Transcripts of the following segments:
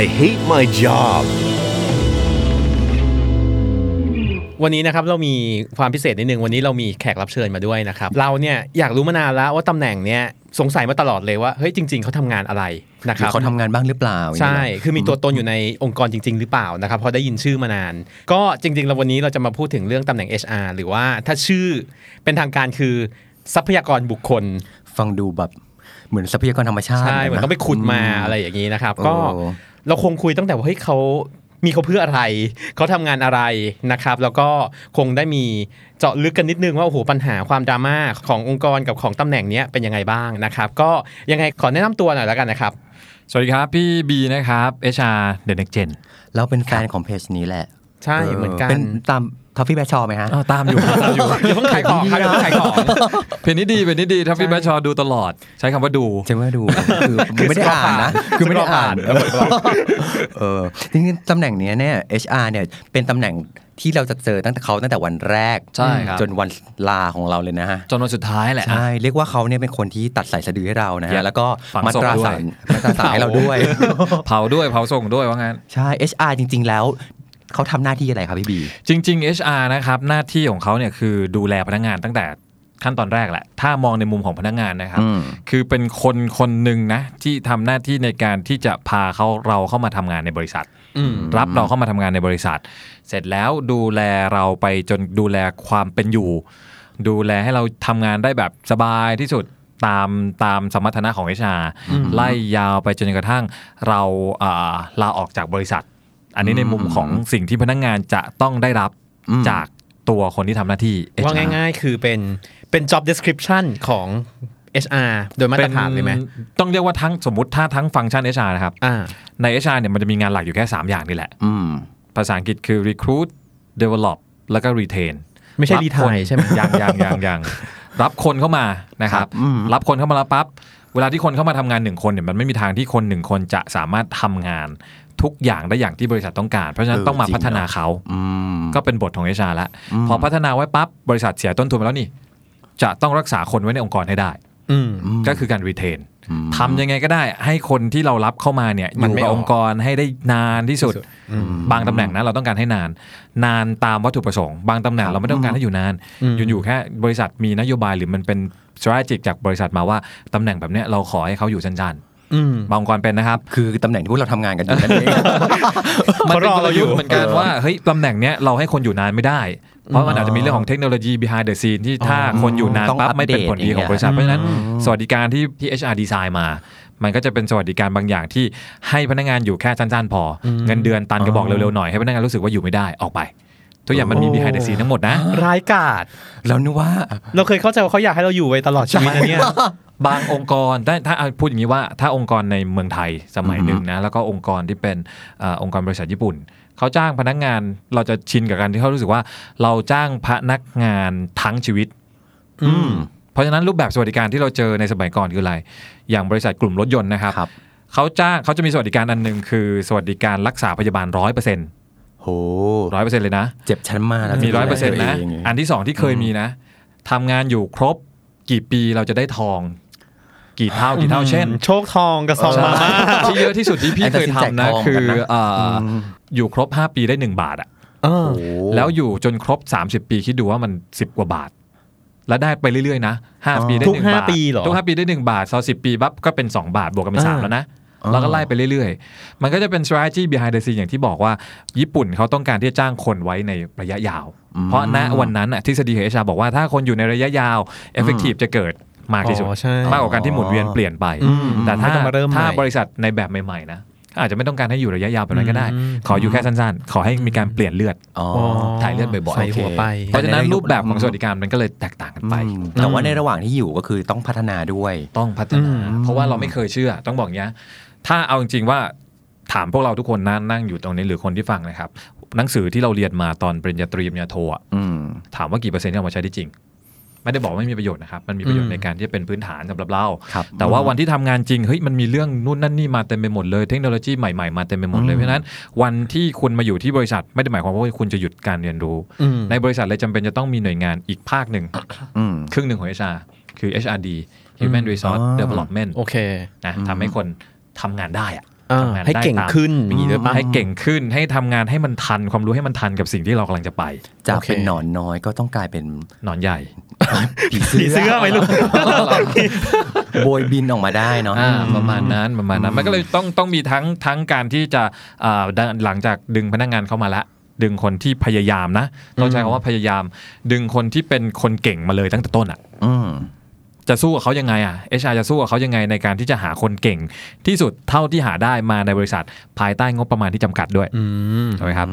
I hate my job. วันนี้นะครับเรามีความพิเศษนิดนึง วันนี้เรามีแขกรับเชิญมาด้วยนะครับ เราเนี่ยอยากรู้มานานแล้วว่าตำแหน่งเนี้ยสงสัยมาตลอดเลยว่าเฮ้ยจริง ๆเขาทำงานอะไรนะหครือรับเขาทำงานบ้างหรือเปล่า ใช่ย่างเงี้ยคือมีตัวตนอยู่ในองค์กรจริง ๆ หรือเปล่านะครับเพราะได้ยินชื่อมานาน ก็จริงๆแล้ววันนี้เราจะมาพูดถึงเรื่องตำแหน่ง HR หรือว่าถ้าชื่อเป็นทางการคือทรัพยากรบุคคล ฟังดูแบบเหมือนทรัพยากรธรรมชาติใช่เหมือนต้องไปขุดมาอือะไรอย่างนี้นะครับโอ้ก็ เราคงคุยตั้งแต่ว่าเฮ้ยเขามีเขาเพื่ออะไร เขาทำงานอะไรนะครับ แล้วก็คงได้มีเจาะลึกกันนิดนึงว่าโอ้โหปัญหาความดราม่าขององค์กรกับของตำแหน่งเนี้ยเป็นยังไงบ้างนะครับ ก็ยังไงขอแนะนำตัวหน่อยแล้วกันนะครับ สวัสดีครับ พี่บีนะครับ HR The Next Gen เราเป็นแฟนของเพจนี้แหละ ใช่เหมือนกันเป็นตาม ทอฟฟี่แบชชอร์ไหมฮะอ้าวตามอยู่ตามอยู่อย่าเพิ่งขายของครับอย่าเพิ่งขายของเพลงนี้ดีเพลงนี้ดีถ้าพี่แบชชอดูตลอด ใช้คำว่าดูจะไม่ดูคือไม่ได้อ่านนะคือไม่ได้อ่านเออจริงๆตำแหน่งเนี้ยเนี่ย HR เนี่ยเป็นตำแหน่งที่เราจะเจอตั้งแต่เขาตั้งแต่วันแรกใช่ครับจนวันลาของเราเลยนะฮะจนวันสุดท้ายแหละใช่เรียกว่าเขาเนี่ยเป็นคนที่ตัดสายสะดือให้เรานะเย็ฮะบแล้วก็ฝังมาศพตราด้วยสารมาตราสารให้เราด้วย เผาด้วยเผาส่งด้วยว่างั้นใช่ HR จริง ๆ แล้ว เขาทำหน้าที่อะไรครับพี่บี จริง ๆ HR นะครับหน้าที่ของเขาเนี่ยคือดูแลพนักงานตั้งแต่ขั้นตอนแรกแหละ ถ้ามองในมุมของพนักงานนะครับอืมคือเป็นคนคนหนึ่งนะ ที่ทำหน้าที่ในการที่จะพาเขาเราเข้ามาทำงานในบริษัทอืมรับเราเข้ามาทำงานในบริษัท เสร็จแล้วดูแลเราไปจนดูแลความเป็นอยู่ ดูแลให้เราทำงานได้แบบสบายที่สุดตามตามสมรรถนะของ HR ไล่ยาวไปจนกระทั่งเราอ่าลาออกจากบริษัท อันนี้ในมุมของสิ่งที่พนักงานจะต้องได้รับอืมจากตัวคนที่ทำหน้าที่ HR ว่าง่าย ๆ คือเป็นเป็น job description ของ HR โดยมาตรฐานเลยไหมป็ต้องเรียกว่าทั้งสมมติถ้าทั้งฟังก์ชัน HR นะครับอ่าใน HR เนี่ยมันจะมีงานหลักอยู่แค่ 3 อย่างนี่แหละอืมภาษาอังกฤษคือ recruit develop แล้วก็ retain ไม่ใช่รับรีไทายคนใช่ไหมยังยังยังยังรับคนเข้ามานะครับอืมรับคนเข้ามาแล้วปั๊บเวลาที่คนเข้ามาทำงานหนึ่งคนเนี่ยมันไม่มีทางที่คนหนึ่งคนจะสามารถทำงาน ทุกอย่างได้อย่างที่บริษัทต้องการ เพราะฉะนั้นต้องมาพัฒนาเขาอืมก็เป็นบทของ HR แล้วพอพัฒนาไว้ปั๊บบริษัทเสียต้นทุนไปแล้วนี่ จะต้องรักษาคนไว้ในองค์กรให้ได้อืมก็คือการ retain ทำยังไงก็ได้ ให้คนที่เรารับเข้ามาเนี่ยอมันยู่ไม่กับออกองค์กรให้ได้นานที่สุด บางตำแหน่งนะเราต้องการให้นาน นานตามวัตถุประสงค์ บางตำแหน่งเราไม่ต้องการให้อยู่นาน อยู่อยู่แค่บริษัทมีนโยบายหรือมันเป็น strategic จากบริษัทมาว่าตำแหน่งแบบเนี้ยเราขอให้เขาอยู่สั้นอืมๆ บางองค์กรเป็นนะครับ คือตำแหน่งที่พวกเราทำงานกันอยู่นั่นเองมันเป็นเขารอกลเราอยู่ยุทธ์เหมือนกันว่าเฮ้ยตำแหน่งเนี้ยเราให้คนอยู่นานไม่ได้ เพราะมันอาจจะมีเรื่องของเทคโนโลยี behind the scene ที่ถ้าคนอยู่นานต้องปั๊บอัปเดตไม่เป็นผลดีของบริษัทอย่างเพเงี้ยราะฉะนั้นสวัสดิการที่ที่ HR ดีไซน์มามันก็จะเป็นสวัสดิการบางอย่างที่ให้พนักงานอยู่แค่สั้นๆ พออเงินเดือนตันก็บอกเร็วๆหน่อยให้พนักงานรู้สึกว่าอยู่ไม่ได้ออกไป ทุกอย่างมันมี behind the scene ทั้งหมดนะร้ายกาจแล้วนึกว่า เราเคยเข้าใจว่าเขาอยากให้เราอยู่ไว้ตลอดชีวิตนะเนี่ย บางองค์กรถ้าถ้าเอาพูดอย่างนี้ว่าถ้าองค์กรในเมืองไทยสมัยหนึ่งนะแล้วก็องค์กรที่เป็นเออองค์กรบริษัทญี่ปุ่นเขาจ้างพนักงานเราจะชินกับการที่เขารู้สึกว่า เราจ้างพนักงานทั้งชีวิต อืมเพราะฉะนั้นรูปแบบสวัสดิการที่เราเจอในสมัยก่อนคืออะไร อย่างบริษัทกลุ่มรถยนต์นะครับครับเขาจ้างเขาจะมีสวัสดิการอันหนึ่งคือสวัสดิการรักษาพยาบาลร้อยเปอร์เซ็นต์โหร้อยเปอร์เซ็นต์เลยนะ เจ็บชั้นมากแล้วมีร้อยเปอร์เซ็นต์นะตัวงอันที่สองที่เคยมีนะทำงานอยู่ครบกี่ปีเราจะได้ทอง กี่เท่ากี่เท่าเช่น โชคทองกับซองมาม่าที่เยอะที่สุดที่พี่เคยทำนะคือเอ่อออยู่ครบ 5 ปีได้ 1 บาทอะเออโอ้แล้วอยู่จนครบ 30 ปีคิดดูว่ามัน 10 กว่าบาท แล้วได้ไปเรื่อยๆนะ5ปีได้ทุก1ห้าบาทปีเหรอทุก5ปีได้1บาทซอสิปีปั๊บก็เป็น2บาทบวกกันเป็นอ่า3แล้วนะแล้วก็ไล่ไปเรื่อยๆ มันก็จะเป็น strategy behind the scene อย่างที่บอกว่า ญี่ปุ่นเขาต้องการที่จะจ้างคนไว้ในระยะยาว เพราะณวันนั้นน่ะทฤษฎีของเอชาบอกว่าถ้าคนอยู่ในระยะยาว effective จะเกิด มากที่สุด อ๋อใช่มากกว่าการที่หมุนเวียนเปลี่ยนไป อืมแต่ถ้าไม่ต้องมาเริ่มใหม่ถ้าบริษัทในแบบใหม่ๆนะอาจจะไม่ต้องการให้อยู่ระยะยาวแบบนั้นก็ได้ อืม ขออยู่แค่สั้นๆ ขอให้มีการเปลี่ยนเลือด อ๋อ ถ่ายเลือดบ่อยๆ ใส่หัวไป เพราะฉะนั้นรูปแบบของสวัสดิการมันก็เลยแตกต่างกันไป อืมแต่ว่าในระหว่างที่อยู่ก็คือต้องพัฒนาด้วย ต้องพัฒนาเพราะว่าเราไม่เคยเชื่อ ต้องบอกอย่างนี้ยถ้าเอาจริงๆว่าถามพวกเราทุกคนนั่งนั่งอยู่ตรงนี้หรือคนที่ฟังนะครับ หนังสือที่เราเรียนมาตอนปริญญาตรีปริญญาโทอะอืมถามว่ากี่เปอร์เซ็นต์ที่เอามาใช้ได้จริง ไม่ได้บอกว่าไม่มีประโยชน์นะครับ มันมีประโยชอืน์มในการที่จะเป็นพื้นฐานสำหรับเราครับแต่ว่าวันที่ทำงานจริงเฮ้ยมันมีเรื่องนู่นนั่นนี่มาเต็มไปหมดเลยเทคโนโลยีใหม่ๆมาเต็มไปหมดเลยเพราะฉะนั้นวันที่คุณมาอยู่ที่บริษัทไม่ได้หมายความว่าคุณจะหยุดการเรียนรู้อืมในบริษัทเลยจำเป็นจะต้องมีหน่วยงานอีกภาคหนึ่งอืมครึ่งหนึ่งของ HR คือ HRD Human Resource อ๋อ Development โอเคนะทำให้คนทำงานได้อะอ่า ทำงานให้ได้เก่งตามขึ้นอย่างนี้ด้วยป่ะให้เก่งขึ้นให้ทำงานให้มันทันความรู้ให้มันทันกับสิ่งที่เรากำลังจะไป จากโอเคเป็นหนอนน้อยก็ต้องกลายเป็นหนอนใหญ่ผีผีเสื้อไหมลูกโบยบินออกมาได้เนาะอ่าประมาณนั้นประมาณนั้นมันก็เลยต้องต้องมีทั้งทั้งการที่จะอ่าดังหลังจากดึงพนักงานเข้ามาละดึงคนที่พยายามนะต้องใช้คำว่าพยายาม ดึงคนที่เป็นคนเก่งมาเลยตั้งแต่ต้นอะอืม จะสู้กับเขายังไงอะเอชจะสู้กับเขายังไงในการที่จะหาคนเก่ง ที่สุดเท่าที่หาได้มาในบริษัทภายใต้งบประมาณที่จำกัดด้วยอืมถูกไหมครับ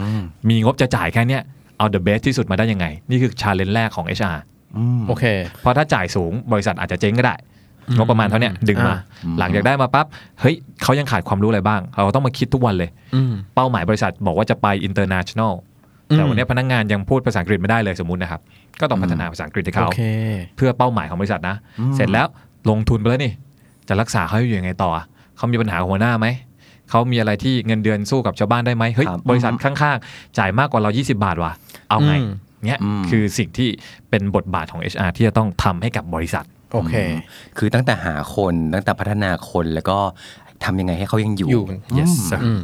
มีงบจะจ่ายแค่เนี้ยเอา the best ที่สุดมาได้ยังไง นี่คือชาเลนจ์แรกของ HR อืมโอเค เพราะถ้าจ่ายสูงบริษัทอาจจะเจ๊งก็ได้งบประมาณเท่าเนี้ยดึงมาอ่าหลังจากได้มาปั๊บเฮ้ยเขายังขาดความรู้อะไรบ้าง เราต้องมาคิดทุกวันเลยอืมเป้าหมายบริษัทบอกว่าจะไป international อืมแต่วันนี้พนักงานยังพูดภาษาอังกฤษไม่ได้เลยสมมุตินะครับ ก็ต้องพัฒนาภาษาอังกฤษให้โอเขาเคเพื่อเป้าหมายของบริษัทนะ เสร็จแล้วลงทุนไปแล้วนี่ จะรักษาเขาอยู่ยังไงต่ออะเขามีปัญหากับหัวหน้าไหมเขามีอะไรที่เงินเดือนสู้กับชาวบ้านได้ไหมเฮ้ยครับบริษัทข้างๆ จ่ายมากกว่าเรา 20 บาทว่ะเอาไงอืมเนี่ยอืมคือสิ่งที่เป็นบทบาทของ HR ที่จะต้องทำให้กับบริษัทโอเค คือตั้งแต่หาคนตั้งแต่พัฒนาคนแล้วก็ทำยังไงให้เขายังอยู่อยู่ yes sir อืม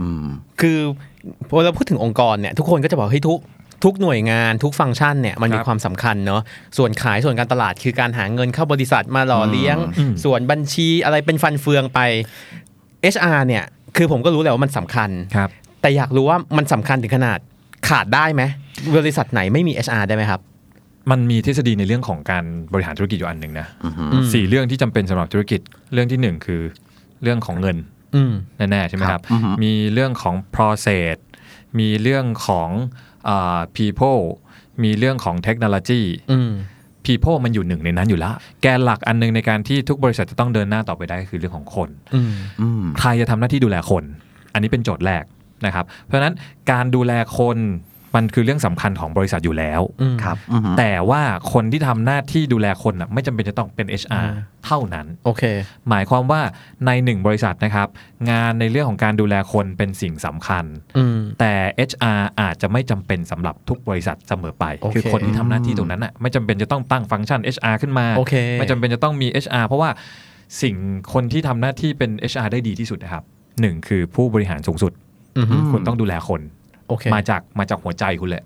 อืมคือ พอเราพูดถึงองค์กรเนี่ยทุกคนก็จะบอกเฮ้ยทุกทุกหน่วยงานทุกฟังก์ชันเนี่ยมันมีครับความสำคัญเนาะส่วนขายส่วนการตลาดคือการหาเงินเข้าบริษัทมาหล่อเลี้ยงอืมส่วนบัญชีอะไรเป็นฟันเฟืองไป HR เนี่ยคือผมก็รู้แหละว่ามันสำคัญครับแต่อยากรู้ว่ามันสำคัญถึงขนาดขาดได้ไหมบริษัทไหนไม่มี HR ได้ไหมครับ มันมีทฤษฎีในเรื่องของการบริหารธุรกิจอยู่อันหนึ่งนะอืมสี่เรื่องที่จำเป็นสำหรับธุรกิจเรื่องที่หนึ่งคือเรื่องของเงินอืม แน่ๆใช่ไหมครับอือฮึมีเรื่องของ process มีเรื่องของอ่า people มีเรื่องของ technology อืม people มันอยู่หนึ่งในนั้นอยู่แล้ว แกนหลักอันหนึงในการที่ทุกบริษัทจะต้องเดินหน้าต่อไปได้ก็คือเรื่องของคนอืมอืมใครจะทำหน้าที่ดูแลคน อันนี้เป็นโจทย์แรกนะครับ เพราะฉะนั้นการดูแลคน มันคือเรื่องสำคัญของบริษัทอยู่แล้วอืมครับอือหือแต่ว่าคนที่ทำหน้าที่ดูแลคนน่ะไม่จำเป็นจะต้องเป็น HR เท่านั้นโอเค หมายความว่าในหนึ่งบริษัทนะครับ งานในเรื่องของการดูแลคนเป็นสิ่งสำคัญอืมแต่ HR อาจจะไม่จำเป็นสำหรับทุกบริษัทเสมอไปโอเคคือคนที่ทำหน้าที่ตรงนั้นอะไม่จำเป็นจะต้องตั้งฟังก์ชัน HR ขึ้นมาโอเคไม่จำเป็นจะต้องมี HR เพราะว่าสิ่งคนที่ทำหน้าที่เป็น HR ได้ดีที่สุดนะครับหนึ่งคือผู้บริหารสูงสุดอืมคุณต้องดูแลคน โอเคมาจากมาจากหัวใจคุณแหละ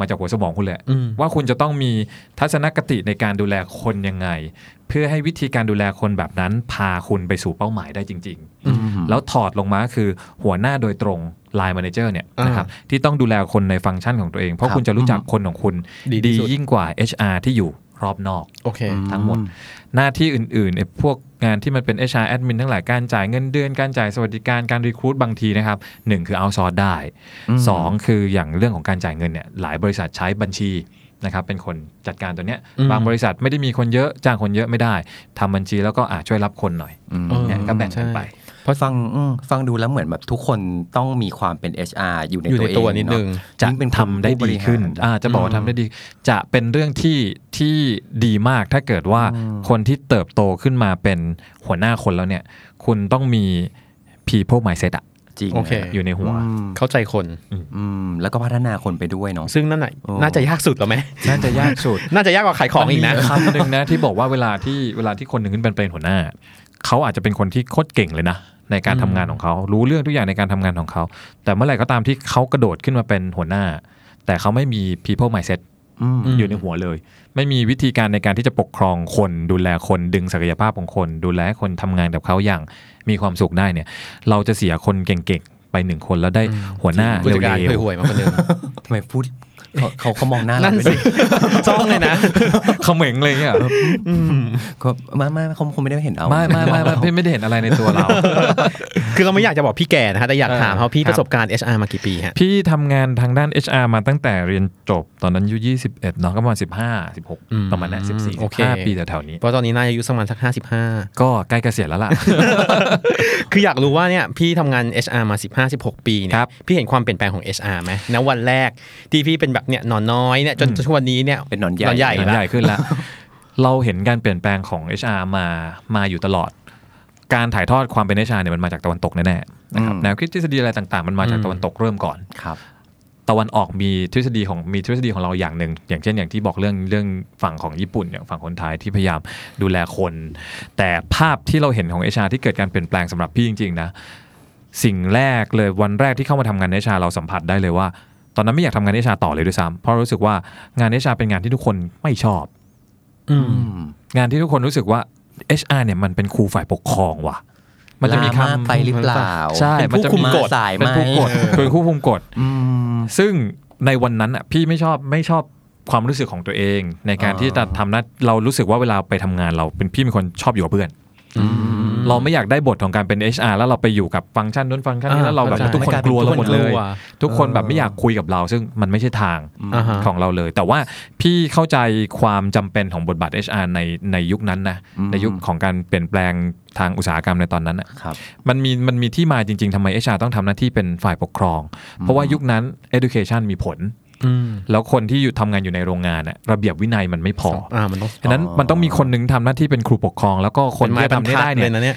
มาจากหัวสมองคุณแหละอืมว่าคุณจะต้องมีทัศนคติในการดูแลคนยังไง เพื่อให้วิธีการดูแลคนแบบนั้น พาคุณไปสู่เป้าหมายได้จริง ๆ แล้วถอดลงมาคือหัวหน้าโดยตรง Line Manager เนี่ยอ่านนะครับที่ต้องดูแลคนในฟังก์ชันของตัวเอง เพราะครับคุณจะรู้จักคนของคุณ ดีที่สุดยิ่งกว่า HR ที่อยู่ รอบนอกโอเคทั้งหมด หน้าที่อื่นๆไอ้พวกงานที่มันเป็น HR admin ทั้งหลายการจ่ายเงินเดือน การจ่ายสวัสดิการการรีคูดบางทีนะครับหนึ่งคือ outsource ได้สองคืออย่างเรื่องของการจ่ายเงินเนี่ยหลายบริษัทใช้บัญชีนะครับเป็นคนจัดการตัวเนี้ยอืมบางบริษัทไม่ได้มีคนเยอะจ้างคนเยอะไม่ได้ทำบัญชีแล้วก็อาจช่วยรับคนหน่อยอืมเออเนี่ยก็แบ่งกันไปใช่ เพราะฟังอืมฟังดูแล้วเหมือนแบบทุกคนต้องมีความเป็น HR อยู่ในอยู่ตัวในเองตัวนิดนึงเาจะยิ่งเป็นคนทำได้ผู้บดีริหารขึ้นอ่าจะบอกว่าอืมทำได้ดี จะเป็นเรื่องที่ที่ดีมากถ้าเกิดว่าคนที่เติบโตขึ้นมาเป็นหัวหน้าคนแล้วเนี่ย คุณต้องมี people mindset อะจริงโอเคอยู่ในหัวอืมเข้าใจคนอืมแล้วก็พัฒนาคนไปด้วยเนาะซึ่งนั่นน่ะโอ้น่าจะยากสุดหรอไหมน่าจะยากสุด น่าจะยากกว่าขายของอีกนะมัมีคำหนึ่งนะที่บอกว่าเวลาที่เวลาที่คนหนึ่งขึ้นเป็นเป็นหัวหน้า เขาอาจจะเป็นคนที่โคตรเก่งเลยนะ ในการทำงานของเขา รู้เรื่องทุกอย่างในการทำงานของเขา แต่เมื่อไหร่ก็ตามที่เขากระโดดขึ้นมาเป็นหัวหน้า แต่เขาไม่มี people mindset อืมอืมอยู่ในหัวเลย ไม่มีวิธีการในการที่จะปกครองคน ดูแลคนดึงศักยภาพของคน ดูแลให้คนทำงานกับเขาอย่างมีความสุขได้เนี่ย เราจะเสียคนเก่งๆไปหนึ่งคนแล้วได้หัวหน้าผู้จัดการเร็วห่วยๆมาคนหนึงทำไมพูด เขาเขาเขามองหน้าเรานั่นด้วยสิจ้องเลยนะเขม็งเลยเงี้ยก็ไม่ไม่เขาคงไม่ได้เห็นเอาไม่ไม่ไม่ไม่พี่ไม่ได้เห็นอะไรในตัวเรา คือเราไม่อยากจะบอกพี่แก่นะฮะแต่อยากเออถามเขาพี่ครับประสบการณ์ HR มากี่ปีฮะพี่ทำงานทางด้าน HR มาตั้งแต่เรียนจบตอนนั้นอายุ21เนาะก็ประมาณ15อืม16ประมาณนั้นโอ14เค15ปีแถวๆนี้เพราะตอนนี้น่าจะอายุประมาณสักห้าสิบห้าก็ใกล้เกษียณแล้วล่ะคืออยากรู้ว่าเนี่ยพี่ทำงาน HR มา15 16ปีเนี่ครัยบพี่เห็นความเปลี่ยนแปลงของ HR ไหมณวันแรกที่พี่เป็นแบบเนี่ยหนอนน้อยเนี่ยจนทุกวันนี้เนี่ยเป็นหนอนใหญ่หนอนใหญ่มันละใหญ่ขึ้นแล้ว เราเห็นการเปลี่ยนแปลงของ HR มามาอยู่ตลอด การถ่ายทอดความเป็น HR เนี่ยมันมาจากตะวันตกแน่ๆนะครับอืมแนวคิดทฤษฎีอะไรต่างๆ มันมาจากอืมตะวันตกเริ่มก่อนครับตะวันออกมีทฤษฎีของมีทฤษฎีของเราอย่างหนึ่ง อย่างเช่นอย่างที่บอกเรื่องเรื่องฝั่งของญี่ปุ่นอย่างฝั่งคนไทยที่พยายามดูแลคน แต่ภาพที่เราเห็นของเอชาที่เกิดการเปลี่ยนแปลงสำหรับพี่จริง ๆ นะ สิ่งแรกเลยวันแรกที่เข้ามาทำงานเอชาเราสัมผัสได้เลยว่า ตอนนั้นไม่อยากทำงานเอชาต่อเลยด้วยซ้ำเพราะรู้สึกว่างานเอชาเป็นงานที่ทุกคนไม่ชอบอืมอืมงานที่ทุกคนรู้สึกว่า HR เนี่ยมันเป็นครูฝ่ายปกครองว่ะ มันจะมีลาคำไปหรือเปล่าใช่เป็นมันผู้จะคุมกฎสายไหมเป็นผู้กฎเป็นผู้คุมกฎอืมซึ่งในวันนั้นอะพี่ไม่ชอบไม่ชอบความรู้สึกของตัวเอง ในการอ่าที่จะทำหน้าเรารู้สึกว่าเวลาไปทำงานเราเป็นพี่เป็นคนชอบอยู่กับเพื่อน เราไม่อยากได้บทของการเป็น HR แล้วเราไปอยู่กับฟังก์ชันนู้นฟังก์ชันนี้อ่าแล้วเราแบบเข้าใจทุกคนกลัวเราหมดเลยทุกคนกลัวทุกคนแบบไม่อยากคุยกับเรา ซึ่งมันไม่ใช่ทางอ่าฮะของเราเลย แต่ว่าพี่เข้าใจความจำเป็นของบทบาท HR ในในยุคนั้นนะอืมในยุคของการเปลี่ยนแปลงทางอุตสาหกรรมในตอนนั้นน่ะครับมันมีมันมีที่มาจริง ๆทำไม HR ต้องทำหน้าที่เป็นฝ่ายปกครอง เพราะว่ายุคนั้น education มีผลอืม แล้วคนที่อยู่ทำงานอยู่ในโรงงานน่ะระเบียบวินัยมันไม่พออ่ามันต้องฉะนั้นอ๋อมันต้องมีคนหนึงทำหน้าที่เป็นครูปกครอง แล้วก็คนที่จะทำให้ได้เลเนี่ยยนะเนี่ย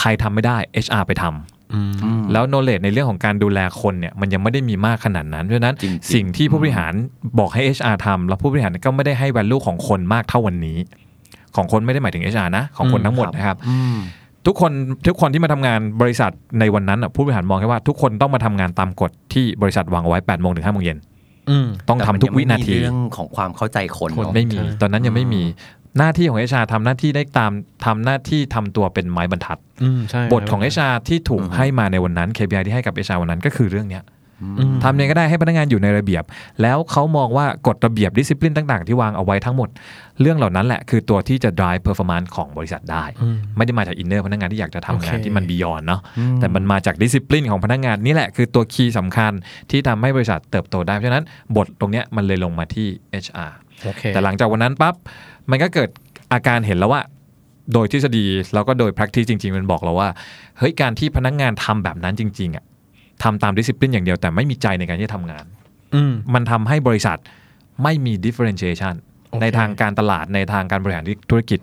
ใครทำไม่ได้ HR ไปทำอืมอืมแล้ว knowledge ในเรื่องของการดูแลคนเนี่ยมันยังไม่ได้มีมากขนาดนั้นเพราะฉะนั้นจริงๆสิ่งที่ผู้บริหารบอกให้ HR ทำแล้วผู้บริหารก็ไม่ได้ให้ value ของคนมากเท่าวันนี้ ของคนไม่ได้หมายถึง HR นะ ของคนอืมทั้งหมดนะครับอืมทุกคนทุกคนที่มาทำงานบริษัทในวันนั้นน่ะผู้บริหารมองแค่ว่าทุกคนต้องมาทำงานตามกฎที่บริษัทวางเอาไว้8โมงถึง5โมงเย็นอืม ต้องทำทุกวินาทีแต่มัยังไม่มีเรื่องของความเข้าใจคนคนเนอะไม่มีใช่ตอนนั้นยังไม่มีหน้าที่ของ HR ทำหน้าที่ได้ตามทำหน้าที่ทำตัวเป็นไม้บรรทัดอืมใช่บทของ HR ที่ถูกให้มาในวันนั้น KPI ที่ให้กับ HR วันนั้นก็คือเรื่องเนี้ยอืมทำยังไงก็ได้ให้พนักงานอยู่ในระเบียบ แล้วเขามองว่ากฎระเบียบดิสซิ p ลินต่าง ๆ ที่วางเอาไว้ทั้งหมด เรื่องเหล่านั้นแหละคือตัวที่จะ drive performance ของบริษัทได้อืมไม่ได้มาจาก inner พนักงานที่อยากจะทำงานโอเคที่มัน beyond เนาะแต่มันมาจากดิสซิ p ลินของพนักงานนี่แหละคือตัว key สำคัญที่ทำให้บริษัทเติบโตได้เพราะฉะนั้นบทตรงเนี้ยมันเลยลงมาที่ HR โอเคแต่หลังจากวันนั้นปั๊บมันก็เกิดอาการเห็นแล้วว่าโดยทฤษฎีแล้วก็โดย practice จริง ๆ มันบอกเราว่าเฮ้ยการที่พนักงานทำแบบนั้นจริงๆอะทำตามดิสซิ p ลินอย่างเดียวแต่ไม่มีใจในการที่จะทำงานอืมมันทำให้บริษัทไม่มี differentiation โอเค ในทางการตลาดในทางการบริหารธุรกิจ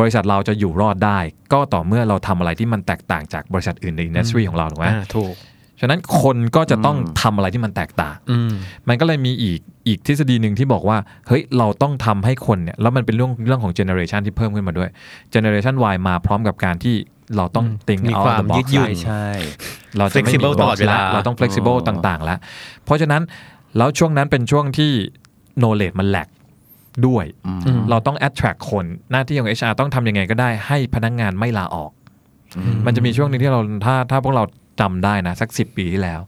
บริษัทเราจะอยู่รอดได้ ก็ต่อเมื่อเราทำอะไรที่มันแตกต่างจากบริษัทอื่นใน industry ของเราถูกไหมอ่าถูกฉะนั้นคนก็จะต้องทำอะไรที่มันแตกต่างอืมมันก็เลยมีอีกอีกทฤษฎีหนึ่งที่บอกว่า เฮ้ย เราต้องทำให้คนเนี่ย แล้วมันเป็นเรื่องเรื่องของเจเนอเรชันที่เพิ่มขึ้นมาด้วยเจเนอเรชัน Y มาพร้อมกับการที่เราต้องอืม think มี out ความ the box ยืดหยุ่นใช่ เราจะไม่มี flexible ตลอด box เวลาแเราต้อง flexible อ๋อต่าง ๆ แล้ว เพราะฉะนั้นแล้วช่วงนั้นเป็นช่วงที่ knowledge มันแหลก ด้วยอืมอืมเราต้อง attract คนหน้าที่ของ HR ต้องทำยังไงก็ได้ให้พนักงานไม่ลาออก มันจะมีช่วงหนึงที่เราถ้าถ้าพวกเราจำได้นะสัก 10 ปีที่แล้ว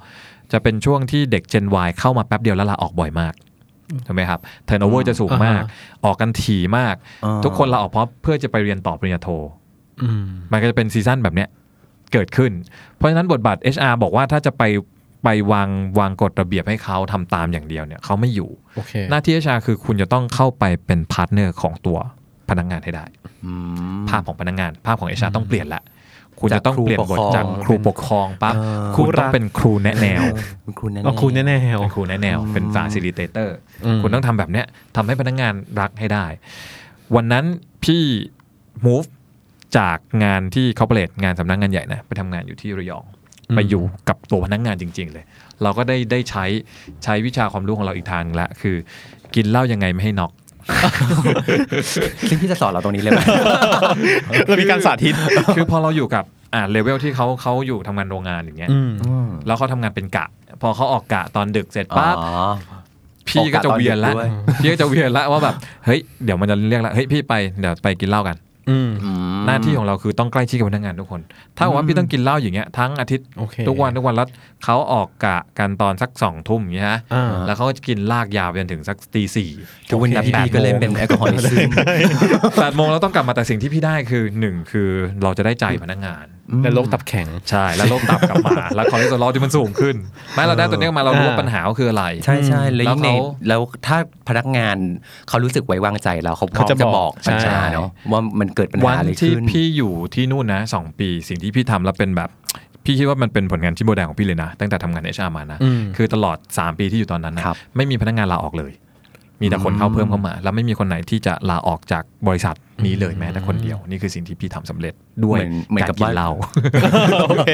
จะเป็นช่วงที่เด็ก Gen Y เข้ามาแป๊บเดียวแล้วลาออกบ่อยมากถูกไหมครับ turnover จะสูงมากอ่าฮะออกกันถี่มากอ่าทุกคนลาออกเพราะเพื่อจะไปเรียนต่อปริญญาโทอืมมันก็จะเป็น season แบบเนี้ยเกิดขึ้น เพราะฉะนั้นบทบาท HR บอกว่าถ้าจะไป ไปวางวางกฎระเบียบให้เขาทำตามอย่างเดียวเนี่ยเขาไม่อยู่โอเคหน้าที่ HR คือคุณจะต้องเข้าไปเป็น partner ของตัวพนักงานให้ได้อืมภาพของพนักงาน ภาพของ HR ต้องเปลี่ยนละคุณจะต้องเปลี่ยนบทจาจากกคครูรูปปกกคครรอองงปั๊บเออคุณต้องเป็นครูแนะแนวคุณครูแน่ๆเอาครูแน่เป็นครูแนะแนวเป็น facilitator อืมคุณต้องทำแบบเนี้ยทำให้พนักงานรักให้ได้ วันนั้นพี่ move จากงานที่ corporate งานสำนักงานใหญ่นะ ไปทำงานอยู่ที่ระยอง ไปอยู่กับตัวพนักงานจริง ๆ เลย เราก็ได้ได้ใช้ใช้วิชาความรู้ของเราอีกทางละคือ กินเหล้ายังไงไม่ให้น็อกซึ่งพี่จะสอนเราตรงนี้เลยไหมเรามีการสาธิต คือพอเราอยู่กับอ่าเลเวลที่เขาเขาอยู่ทำงานโรงงานอย่างเงี้ยอืมแล้วเขาทำงานเป็นกะ พอเขาออกกะตอนดึกเสร็จปั๊บอ๋อพี่ก็จะเวียนละออกกะตอนดึกด้วยพี่ก็จะเวียนละว่าแบบเฮ้ยเดี๋ยวมันจะเรียกละเฮ้ยพี่ไปเดี๋ยวไปกินเหล้ากันอืม หน้าที่ของเราคือต้องใกล้ชิดกับพนักงานทุกคน ถ้าบอกว่าพี่ต้องกินเหล้าอย่างเงี้ยทั้งอาทิตย์โอเคทุกวันทุกวันแล้วเขาออกกะกันตอนสักสองทุ่มอย่างเงี้ยฮะอ่าแล้วเขาก็จะกินลากยาวไปจนถึงสักตีสี่ทุกวันนี้พี่บีก็เลยเป็น alcoholism แปดโมงเราต้องกลับมาแต่สิ่งที่พี่ได้คือหนึ่งคือเราจะได้ใจพนักงาน และโรคตับแข็งใช่แล้วโรคตับกลับมา แล้วคอเลสเตอรอลที่มันสูงขึ้นไม่เราได้ตัวนี้มาเรารู้ว่าอ่าปัญหาก็คืออะไร ใช่ใช่แล้วยิ่งในแล้วเขาแล้วถ้าพนักงานเขารู้สึกไว้วางใจเราเขาพร้อมเขาจะจะบบออกกปัญใช่หาเนาะว่ามันเกิดปัญวัหานอะไรที่ขึ้นพี่อยู่ที่นู่นนะสองปีสิ่งที่พี่ทำแล้วเป็นแบบพี่คิดว่ามันเป็นผลงานที่โบแดงของพี่เลยนะ ตั้งแต่ทำงานเอชอาร์มานะอืมคือตลอด 3 ปีที่อยู่ตอนนั้นนะครับไม่มีพนักงานลาออกเลย มีแต่คนเข้าเพิ่มเข้ามา แล้วไม่มีคนไหนที่จะลาออกจากบริษัทนี้เลยแม้แต่คนเดียว นี่คือสิ่งที่พี่ทำสำเร็จด้วยเหมือนเหมือนกับารกิว่านเหล้าโอเค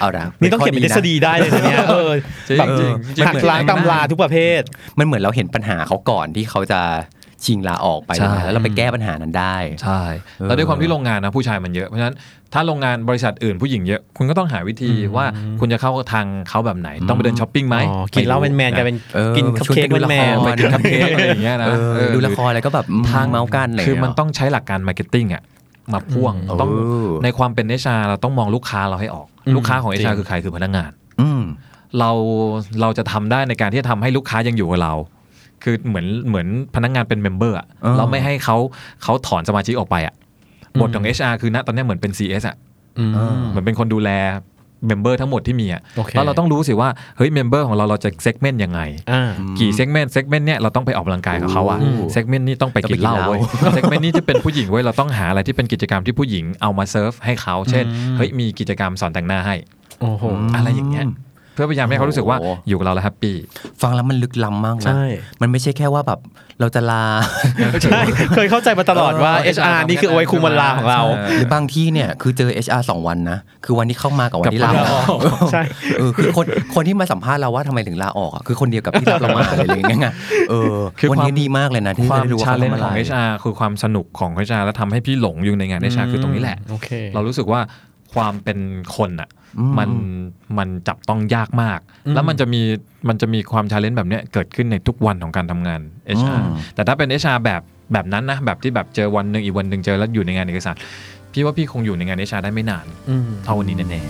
เอาละนี่ต้องเขียนเป็นทฤษฎีได้เลยนะเนี่ยเออจริงแบบจริงจริงหักล้างตำราทุกประเภท มันเหมือนเราเห็นปัญหาเขาก่อนที่เขาจะ ชิงลาออกไปใช่แล้วเราไปแก้ปัญหานั้นได้ใช่แล้วด้วยความที่โรงงานนะผู้ชายมันเยอะเพราะฉะนั้นถ้าโรงงานบริษัทอื่นผู้หญิงเยอะคุณก็ต้องหาวิธีว่าคุณจะเข้าทางเขาแบบไหน ต้องไปเดินช้อปปิ้งไหมอ๋อกินเหล้าแมนๆกันเป็นเออกินคัพชวนเค้กกันดูละแมครนๆไปกินคัพเค้กอะไรอย่างเงี้ยนะเออเออดูละครอะไรก็แบบทางเมาส์กันอะไรคือมันเงี้ยต้องใช้หลักการมาร์เก็ตติ้งอะมาพ่วงอืมต้องเออในความเป็นเอชาเราต้องมองลูกค้าเราให้ออกอืมลูกค้าของเอจริชางคือใครคือพนักงานอืมเราเราจะทำได้ในการที่จะทำให้ลูกค้ายังอยู่กับเรา คือเหมือนเหมือนพนักงานเป็น member อะอ๋อเราไม่ให้เขาเขาถอนสมาชิกออกไปอะบทของ HR คือณตอนเนี้ยเหมือนเป็น CS อะอืมเหมือนเป็นคนดูแล member ทั้งหมดที่มีอะโอเคแล้วเราต้องรู้สิว่า เฮ้ย member ของเราเราจะ segment ยังไงอ่ากี่ segment segment เนี่ยเราต้องไปออกกำลังกายกับเขาอะอืม segment นี้ต้องไปกินเหล้าต้องไปกินเหล้าเว้ย segment นี้จะเป็นผู้หญิงเว้ยเราต้องหาอะไรที่เป็นกิจกรรมที่ผู้หญิงเอามาเซิร์ฟให้เขา เช่นอืมเฮ้ยมีกิจกรรมสอนแต่งหน้าให้โอ้โหอะไรอย่างเงี้ย เพื่อพยายามให้เขารู้สึกว่าโอ้โหอยู่กับเราแล้วแฮปปี้ฟังแล้วมันลึกล้ำมากนะใช่มันไม่ใช่แค่ว่าแบบเราจะลาใช่เคยเข้าใจมาตลอดว่า HR นี่คือเอาไว้คุมเวลาของเราใช่หรือบางที่เนี่ยคือเจอ HR สองวันนะ คือวันที่เข้ามากับวันที่ลาออกใช่เออคือคนคนที่มาสัมภาษณ์เราว่าทำไมถึงลาออกอะคือคนเดียวกับที่รับเรามาอะไรอย่างเงี้ยไงเออคือวันนี้ความดีมากเลยนะที่ความได้รู้ว่าชาเขาเลนทำจ์อะไรของ HR คือความสนุกของ HR แล้วทำให้พี่หลงอยู่ในงาน HR คือตรงนี้แหละโอเคเรารู้สึกว่า ความเป็นคนอะอืมมันมันจับต้องยากมากอืมแล้วมันจะมีมันจะมีความชาเลนจ์แบบเนี้ยเกิดขึ้นในทุกวันของการทำงาน HR แต่ถ้าเป็น HR แบบแบบนั้นนะแบบที่แบบเจอวันหนึ่งอีกวันหนึ่งเจอแล้วอยู่ในงานเอกสารพี่ว่าพี่คงอยู่ในงาน HR ได้ไม่นานอืมเท่าวันนี้แน่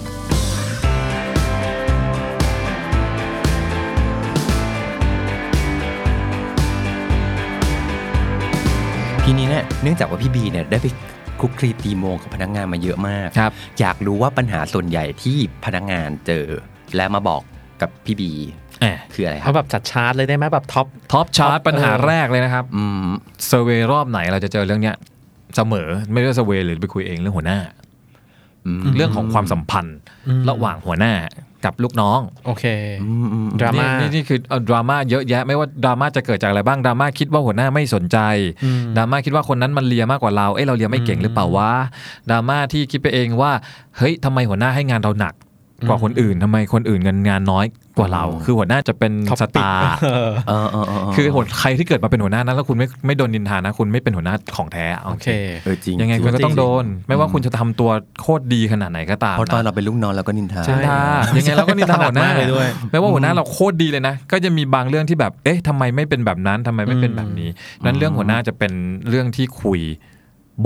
ทีนี้เนี่ยเนื่องจากว่าพี่บีเนี่ยได้ไป คลุกคลีตีโมงกับพนักงานมาเยอะมากๆครับ อยากรู้ว่าปัญหาส่วนใหญ่ที่พนักงานเจอ และมาบอกกับพี่บีแอบคืออะไรคเอารับแบบจัดชาร์ตเลยได้ไหมแบบท็อปท็อปชาร์ตเออปัญหาแรกเลยนะครับอืม survey รอบไหนเราจะเจอเรื่องเนี้ยเสมอไม่ว่า survey หรือไปคุยเองเรื่องหัวหน้าอืม เรื่องของความสัมพันธ์อืมระหว่างหัวหน้ากับลูกน้องโอเคอืมอืมดราม่านี่นี่คือเอาดราม่าเยอะแยะ ไม่ว่าดราม่าจะเกิดจากอะไรบ้างดราม่าคิดว่าหัวหน้าไม่สนใจอืมดราม่าคิดว่าคนนั้นมันเลียมากกว่าเราเอ้ยเราเลียไม่เก่งหรือเปล่าวะดราม่าที่คิดไปเองว่าเฮ้ยทำไมหัวหน้าให้งานเราหนัก กว่าคนอื่นทำไมคนอื่นเงินงานน้อยกว่าเรา คือหัวหน้าจะเป็น topic starออเออเออเออคือหัวใครที่เกิดมาเป็นหัวหน้านั้นแล้วคุณไม่ไม่โดนนินทานะ คุณไม่เป็นหัวหน้าของแท้เอาโอเคเออจริงยังไงจริคุณก็ต้องจริงโดน ไม่ว่าคุณจะทำตัวโคตรดีขนาดไหนก็ตามเพราะตอนนะเราเป็นลูกน้องเราก็นินทาใช่นินทายังไงเราก็นินทาหัวหน้าถนัดมากเลยด้วยไม่ว่าหัวหน้าเราโคตรดีเลยนะ ก็จะมีบางเรื่องที่แบบเอ๊ะทำไมไม่เป็นแบบนั้นทำไมไม่เป็นแบบนี้ นั้นเรื่องหัวหน้าจะเป็นเรื่องที่คุย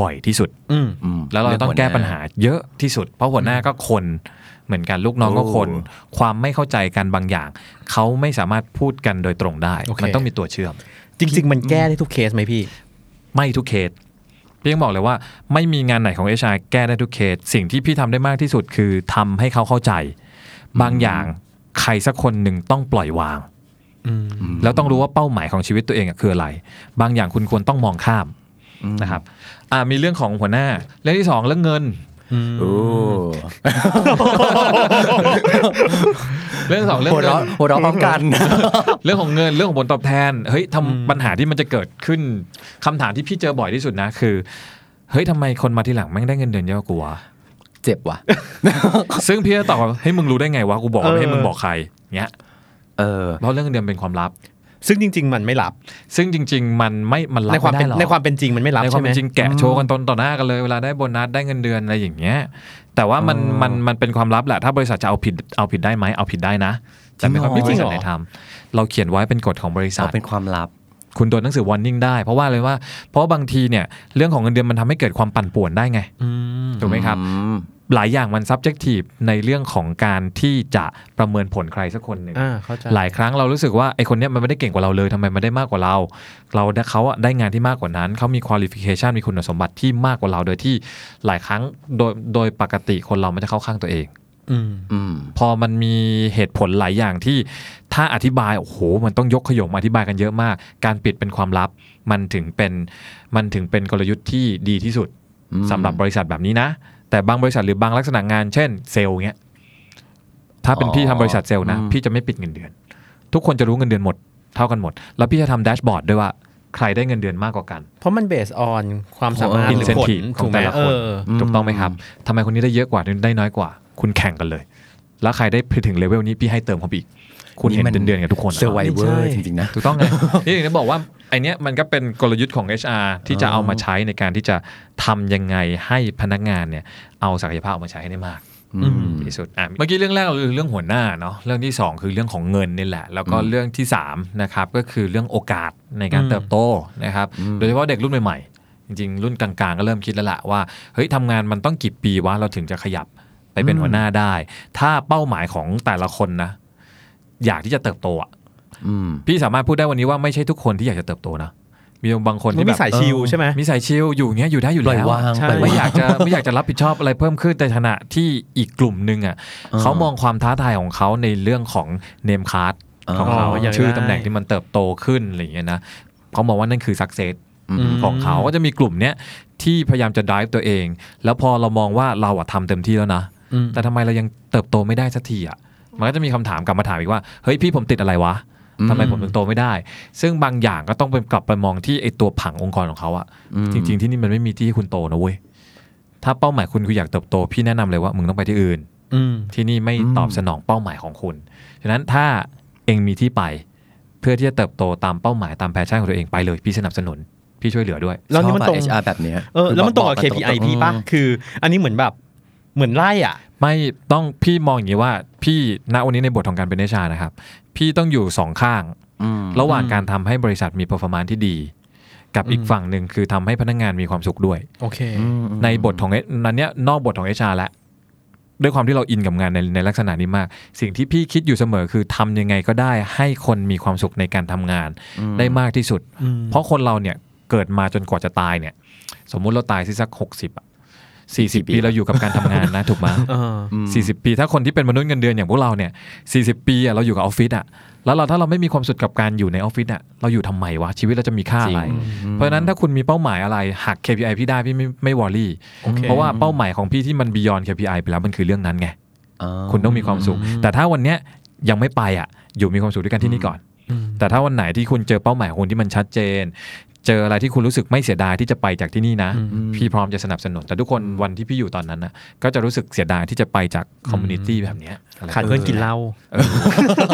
บ่อยที่สุดอืมอืมแล้วเราต้องแก้ปัญหาเยอะที่สุด เพราะหัวหน้าก็คนเหมือนกันลูกน้องก็คนโอ้ความไม่เข้าใจกันบางอย่าง เขาไม่สามารถพูดกันโดยตรงได้โอเคมันต้องมีตัวเชื่อม จริง ๆ มันแก้ได้ทุกเคสไหมพี่ ไม่ทุกเคสพี่ยังบอกเลยว่าไม่มีงานไหนของเอชาแก้ได้ทุกเคสสิ่งที่พี่ทำได้มากที่สุดคือทำให้เขาเข้าใจ บางอย่างใครสักคนหนึ่งต้องปล่อยวางอืมแล้วต้องรู้ว่าเป้าหมายของชีวิตตัวเองอะคืออะไร บางอย่างคุณควรต้องมองข้ามนะครับ อ่ามีเรื่องของหัวหน้า เรื่องที่สองเรื่องเงินโอ้เรื่องสองเรื่องหัวเงิเราะนหัวเราะพร้อมกัน เรื่องของเงินเรื่องของผลตอบแทน เฮ้ยทำปัญหาที่มันจะเกิดขึ้นคำถามที่พี่เจอบ่อยที่สุดนะ คือ เฮ้ยทำไมคนมาทีหลังแม่งได้เงินเดือนเยอะกว่ากูวะเจ็บว่ะ ซึ่งพี่ก็ตอบว่าเฮ้ยมึงรู้ได้ไงวะกูบอกว่าเออไม่ให้มึงบอกใครเงี้ยเออเพราะเรื่องเงินเดือนเป็นความลับ ซึ่งจริง ๆ มันไม่รับ ซึ่งจริง ๆ มันไม่มันรับในความไม่เป็นได้หรอกในความเป็นจริงมันไม่รับในควาใช่มไหมเป็นจริงแกะโชว์กันตนต่อหน้ากันเลยเวลาได้โบนัสได้เงินเดือนอะไรอย่างเงี้ย แต่ว่ามันอ๋อมันมันเป็นความลับแหละถ้าบริษัทจะเอาผิดเอาผิดได้ไหมเอาผิดได้นะแต่ไม่ค่อยมีบจริริงเหรษัอทไหนทำเราเขียนไว้เป็นกฎของบริษัเอาทเป็นความลับคุณโดนหนังสือ warning ได้ เพราะว่าเลยว่าเพราะว่าบางทีเนี่ยเรื่องของเงินเดือนมันทำให้เกิดความปั่นป่วนได้ไงอืมถูกไหมครับอืม หลายอย่างมัน subjective ในเรื่องของการที่จะประเมินผลใครสักคนหนึ่งอ่าเข้าใจหลายครั้งเรารู้สึกว่าไอคนเนี้ยมันไม่ได้เก่งกว่าเราเลยทำไมมันได้มากกว่าเรา เราได้เขาอะได้งานที่มากกว่านั้น เขามี qualification มีคุณสมบัติที่มากกว่าเราโดยที่หลายครั้งโดยโดยปกติคนเรามันจะเข้าข้างตัวเองอืมอืมพอมันมีเหตุผลหลายอย่างที่ถ้าอธิบายโอ้โหมันต้องยกขยงมาอธิบายกันเยอะมาก การปิดเป็นความลับมันถึงเป็นมันถึงเป็นกลยุทธ์ที่ดีที่สุดอืมสำหรับบริษัทแบบนี้นะ แต่บางบริษัทหรือบางลักษณะงานเช่นเซลล์เงี้ยถ้าเป็นพี่ทำบริษัทเซลล์นะอืมพี่จะไม่ปิดเงินเดือน ทุกคนจะรู้เงินเดือนหมดเท่ากันหมด แล้วพี่จะทำแดชบอร์ดด้วยว่าใครได้เงินเดือนมากกว่ากัน เพราะมันเบสออนความสามารถหรือผล incentive ขถูอกงไหมแต่ละคนเออถูกต้องไหมครับทำไมคนนี้ได้เยอะกว่าได้น้อยกว่า คุณแข่งกันเลย แล้วใครได้ไปถึงเลเวลนี้พี่ให้เติมเขาไปอีก คุณเห็นนี่มันเดือนๆกับทุกคนเซอร์ไวเวอไม่ร์ใช่จริงๆนะถูกต้องไงนี่ถึงได้บอกว่าไอเนี้ยมันก็เป็นกลยุทธ์ของ HR ที่จะเอามาใช้ในการที่จะทำยังไงให้พนักงานเนี่ยเอาศักยภาพออกมาใช้ให้ได้มากอืมที่สุดอะเมื่อกี้เรื่องแรกเราคือเรื่องหัวหน้าเนาะเรื่องที่ 2 คือเรื่องของเงินนี่แหละ แล้วก็อืมเรื่องที่3นะครับก็คือเรื่องโอกาสในการอืมเติบโตนะครับอืมโดยเฉพาะเด็กรุ่นใหม่ๆ จริงๆ รุ่นกลางๆ ก็เริ่มคิดแล้วละว่าเฮ้ยทำงานมันต้องกี่ปีวะเราถึงจะขยับไปเป็นหัวหน้าได้ ถ้าเป้าหมายของแต่ละคนนะ อยากที่จะเติบโตอะอืมพี่สามารถพูดได้วันนี้ว่าไม่ใช่ทุกคนที่อยากจะเติบโตนะมีบางคนมันที่แบมีบสายชิลใช่ไหมมีสายชิลอยู่อย่างเงี้ยอยู่ได้อยู่ปล่อยแล้ววางใช่ปล่อยไม่วางอยากจะไม่อยากจะรับผิดชอบอะไรเพิ่มขึ้นแต่ขณะที่อีกกลุ่มหนึ่งอะอ่าเขามองความท้าทายของเขาในเรื่องของ name card อ่าของเขาอ๋ออยากได้ชื่อตำแหน่งที่มันเติบโตขึ้นอะไรอย่างเงี้ยนะเขามองว่านั่นคือ success อืมอืมของเขาก็จะมีกลุ่มเนี้ยที่พยายามจะ drive ตัวเอง แล้วพอเรามองว่าเราอะทำเต็มที่แล้วนะอืมแต่ทำไมเรายังเติบโตไม่ได้สักทีอะ มันก็จะมีคำถามกลับมาถามอีกว่าเฮ้ยพี่ผมติดอะไรวะอืมทำไมผมถึงโตไม่ได้ ซึ่งบางอย่างก็ต้องเป็นกลับไปมองที่ไอตัวผังองค์กรของเขาอะอืมจริง ๆ ที่นี่มันไม่มีที่ให้คุณโตนะเว้ยถ้าเป้าหมายคุณคืออยากเติบโต พี่แนะนำเลยว่ามึงต้องไปที่อื่นอืมที่นี่ไม่ตอบสนองเป้าหมายของคุณฉะนั้นถ้าเองมีที่ไป เพื่อที่จะเติบโตตามเป้าหมายตามแพชชั่นของตัวเองไปเลย พี่สนับสนุน พี่ช่วยเหลือด้วย แล้วนี่มันตรงชอบอะ HR แบบเนี้ยเออแล้วมันตรงกับบอ KPI ตรงๆพี่ป่ะคือ อันนี้เหมือนแบบ เหมือนไล่อะ ไม่ต้องพี่มองอย่างนี้ว่า พี่ณวันนี้ในบทของการเป็นเอชานะครับ พี่ต้องอยู่สองข้างอืมระหว่างการทำให้บริษัทมี performance ที่ดี กับอีกอืมฝั่งหนึ่งคือทำให้พนักงานมีความสุขด้วย โอเคอืมในบทของนั้นเนี้ยนอกบทของ HR แล้วด้วยความที่เราอินกับงานในในลักษณะนี้มาก สิ่งที่พี่คิดอยู่เสมอคือทำยังไงก็ได้ให้คนมีความสุขในการทำงานอืมได้มากที่สุดอืมเพราะคนเราเนี่ยเกิดมาจนกว่าจะตายเนี่ย สมมุติเราตายที่สักหกสิบอะ สี่สิบปีเราอยู่กับการทำงานนะถูกไหมเออสี่สิบปีถ้าคนที่เป็นมนุษย์เงินเดือนอย่างพวกเราเนี่ยสี่สิบปีอะเราอยู่กับออฟฟิศอะแล้วเราถ้าเราไม่มีความสุขกับการอยู่ในออฟฟิศอะเราอยู่ทำไมวะชีวิตเราจะมีค่าอะไรจริงเพราะฉะนั้นถ้าคุณมีเป้าหมายอะไรหัก KPI พี่ได้พี่ไม่ไม่วอรี่โอเคเพราะว่าเป้าหมายของพี่ที่มัน beyond KPI ไปแล้วมันคือเรื่องนั้นไงอ่าคุณต้องมีความสุข แต่ถ้าวันเนี้ยยังไม่ไปอะอยู่มีความสุขด้วยกันที่นี่ก่อนอืมแต่ถ้าวันไหนที่คุณเจอเป้าหมายของคุณที่มันชัดเจน เจออะไรที่คุณรู้สึกไม่เสียดายที่จะไปจากที่นี่นะอืมพี่พร้อมจะสนับสนุน แต่ทุกคนวันที่พี่อยู่ตอนนั้นนะก็จะรู้สึกเสียดายที่จะไปจาก community แบบเนี้ยะไรขาดเพื่อนกินเหล้าเออ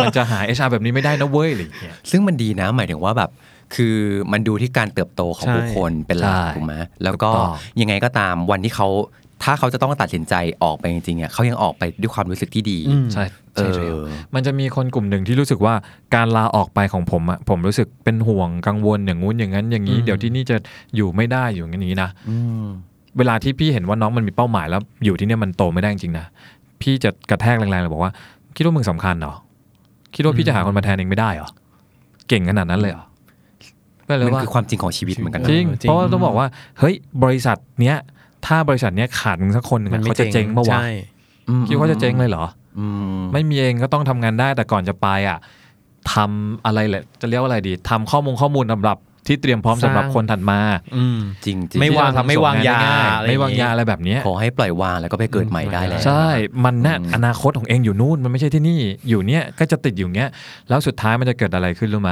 มันจะหา HR แบบนี้ไม่ได้นะเว้ยอะไรอย่างเงี้ยซึ่งมันดีนะหมายถึงว่าแบบคือมันดูที่การเติบโตของใช่บุคคลเป็นหลักใช่ถูกไหมแล้วก็ถูกต้องยังไงก็ตามวันที่เขา ถ้าเขาจะต้องตัดสินใจออกไปจริงๆอะเขายังออกไปด้วยความรู้สึกที่ดีอืมใช่เอใช่อใช่มันจะมีคนกลุ่มหนึ่งที่รู้สึกว่าการลาออกไปของผมอะผมรู้สึกเป็นห่วงกังวลอย่างงู้นอย่างนั้นอย่างนี้อืมเดี๋ยวที่นี่จะอยู่ไม่ได้อยู่อย่างนี้นะอืมเวลาที่พี่เห็นว่าน้องมันมีเป้าหมายแล้วอยู่ที่เนี่ยมันโตไม่ได้จริงๆนะพี่จะกระแทกแรงๆเลยบอกว่า คิดว่ามึงสำคัญเหรอคิดว่าพี่จะหาคนมาแทนเองไม่ได้เหรอเก่งขนาดนั้นเลยเหรอก็เลยมันว่าคือความจริงของชีวิตเหมือนกันจริงเออจริงเพราะว่าต้องบอกว่าเฮ้ยบริษัทเนี้ย ถ้าบริษัทเนี้ยขาดมึงสักคนหนึ่งอะเขาจะเจ๊งเมื่อวะใช่อืมคิดว่าจะเจ๊งเลยเหรออืมไม่มีเองก็ต้องทำงานได้แต่ก่อนจะไปอะทำอะไรแหละ จะเรียกว่าอะไรดีทำข้อมูลข้อมูลสำหรับที่เตรียมพร้อมสำหรับสร้างคนถัดมา อืมจริงจริงไม่วางที่จะทำไม่วางยาส่งนอะไรไม่วางอย่างงี้ยาอะไรแบบเนี้ยขอให้ปล่อยวางแล้วก็ไปเกิดใหม่ได้แล้วใช่ มันน่ะอืมอนาคตของเองอยู่นู่นมันไม่ใช่ที่นี่ อยู่เนี้ยก็จะติดอยู่เนี้ย แล้วสุดท้ายมันจะเกิดอะไรขึ้นรู้ไหม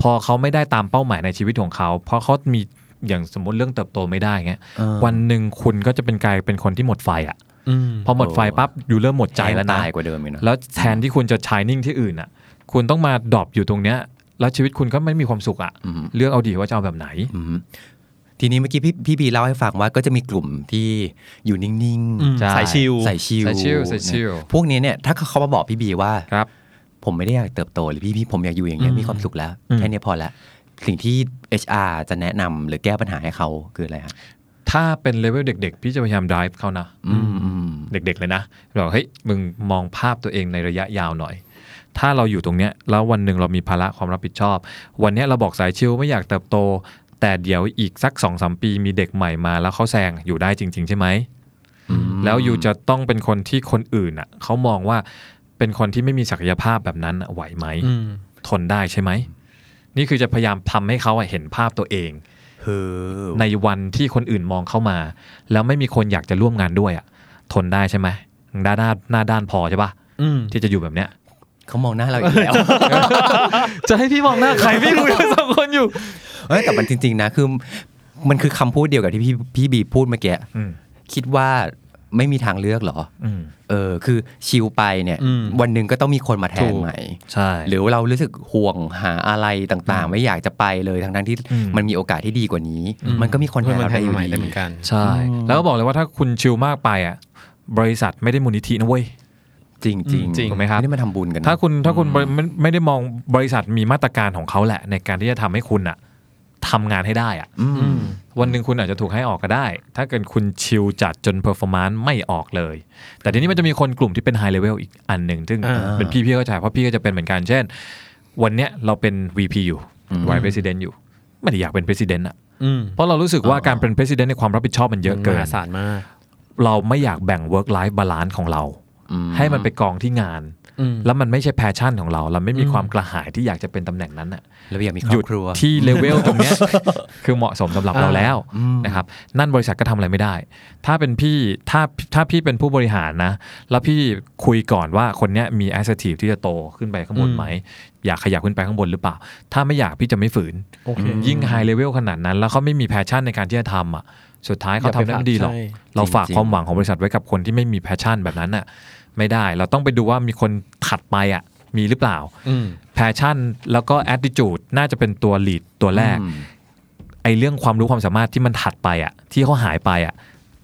พอเขาไม่ได้ตามเป้าหมายในชีวิตของเขา เพราะเขามี อย่างสมมติเรื่องเติบโตไม่ได้เงี้ยเออวันหนึ่งคุณก็จะเป็นกลายเป็นคนที่หมดไฟอะอืมพอหมดไฟปั๊บอยู่เริ่มหมดใจแล้วนะตายกว่าเดิมอีกนะแล้วแทนที่คุณจะชายนิ่งที่อื่นอะ คุณต้องมาดรอปอยู่ตรงเนี้ย แล้วชีวิตคุณก็ไม่มีความสุขอะอืมเลือกเอาดีว่าจะเอาแบบไหนอืมทีนี้เมื่อกี้พี่พี่บีเล่าให้ฟังว่าก็จะมีกลุ่มที่อยู่นิ่งอืมใช่สายชิลๆใส่ชิลใส่ชิลใส่ชิลนะพวกนี้เนี่ยถ้าเขามาบอกพี่บีว่าครับ ผมไม่ได้อยากเติบโตหรือพี่พี่ผมอยากอยู่อย่างเงี้ยอืมมีความสุขแล้วอืมแค่นี้พอแล้ว สิ่งที่ HR จะแนะนำหรือแก้ปัญหาให้เขาคืออะไรครับถ้าเป็นเลเวลเด็ก ๆ พี่จะพยายาม drive เขานะอืมอืมเด็ก ๆ เลยนะบอกเฮ้ยมึงมองภาพตัวเองในระยะยาวหน่อย ถ้าเราอยู่ตรงเนี้ยแล้ววันหนึ่งเรามีภาระความรับผิดชอบ วันเนี้ยเราบอกสายชิวไม่อยากเติบโต แต่เดี๋ยวอีกสักสองสามปีมีเด็กใหม่มาแล้วเขาแซงอยู่ได้จริง ๆ ใช่ไหมแล้วอยู่จะต้องเป็นคนที่คนอื่นอะเขามองว่าเป็นคนที่ไม่มีศักยภาพแบบนั้นอะไหวไหมอืมทนได้ใช่ไหม นี่คือจะพยายามทำให้เขาอะเห็นภาพตัวเองเฮ้อในวันที่คนอื่นมองเข้ามา แล้วไม่มีคนอยากจะร่วมงานด้วยอะ ทนได้ใช่ไหมหน้าด้านหน้าด้านพอใช่ปะอืมที่จะอยู่แบบเนี้ยเขามองหน้าเราอีกแล้ว จะให้พี่มองหน้าใครพี่คุยกันสองคนอยู่เอ้ยแต่มันจริง ๆ นะคือมันคือคำพูดเดียวกับที่พี่พี่บีพูดเมื่อกี้อืมคิดว่า ไม่มีทางเลือกเหรออืมเออ คือชิลไปเนี่ยอืมวันหนึ่งก็ต้องมีคนมาแทถูนกใหม่ใช่หรือว่าเรารู้สึกห่วงหาอะไรต่างๆ ไม่อยากจะไปเลยทั้งๆที่อืมมันมีโอกาสที่ดีกว่านี้ มันก็มีคนแทเพื่อนนมันเราแทได้นอยู่ใหม่ได้เหดีมือนกันใช่ แล้วก็บอกเลยว่าถ้าคุณชิลมากไปอะบริษัทไม่ได้มูลนิธินะเว้ยจริงจริงจริงถูกไหมครับไม่ได้มาทำบุญกันนะถ้าคุณถ้าคุณบริไม่ไม่ได้มองบริษัทมีมาตรการของเขาแหละ ในการที่จะทำให้คุณอะ ทำงานให้ได้อะอืมวันหนึ่งคุณอาจจะถูกให้ออกก็ได้ ถ้าเกิดคุณชิลจัดจน performance ไม่ออกเลย แต่ทีนี้มันจะมีคนกลุ่มที่เป็นไฮเลเวลอีกอันหนึ่งซึ่งอ่าเป็นพี่พี่เข้าใจเพราะพี่ก็จะเป็นเหมือนกันเช่น วันเนี้ยเราเป็น VP อยู่ Vice President อยู่ ไม่ได้อยากเป็น President อะอืมเพราะเรารู้สึกว่าการเป็น President ในความรับผิดชอบมันเยอะเกิมนหาศาลมาก เราไม่อยากแบ่ง work life balance ของเราอืมให้มันไปกองที่งานอืม แล้วมันไม่ใช่ passion ของเรา เราไม่มีอืมความกระหายที่อยากจะเป็นตำแหน่งนั้นอะแล้วอยากมีครหอยุดบครัวที่เลเวลตรงเนี้ยคือเหมาะสมสำหรับอ่าเราแล้วอืมนะครับนั่นบริษัทก็ทำอะไรไม่ได้ ถ้าเป็นพี่ถ้าถ้าพี่เป็นผู้บริหารนะ แล้วพี่คุยก่อนว่าคนเนี้ยมี assertive ที่จะโตขึ้นไปข้างบนไหมอยากขยับขึ้นไปข้างบนหรือเปล่า ถ้าไม่อยากพี่จะไม่ฝืนโอเคยิ่ง high level ขนาดนั้น แล้วเขาไม่มี passion ในการที่จะทำอะสุดท้ายเขาทำได้ไม่ดีหรอกใช่เราฝากจริงๆความหวังของบริษัทไว้กับคนที่ไม่มี passion แบบนั้นน่ะ ไม่ได้ เราต้องไปดูว่ามีคนถัดไปอะมีหรือเปล่าอืม passion แล้วก็ attitude น่าจะเป็นตัว lead ตัวแรกอืมไอเรื่องความรู้ความสามารถที่มันถัดไปอะ ที่เขาหายไปอะ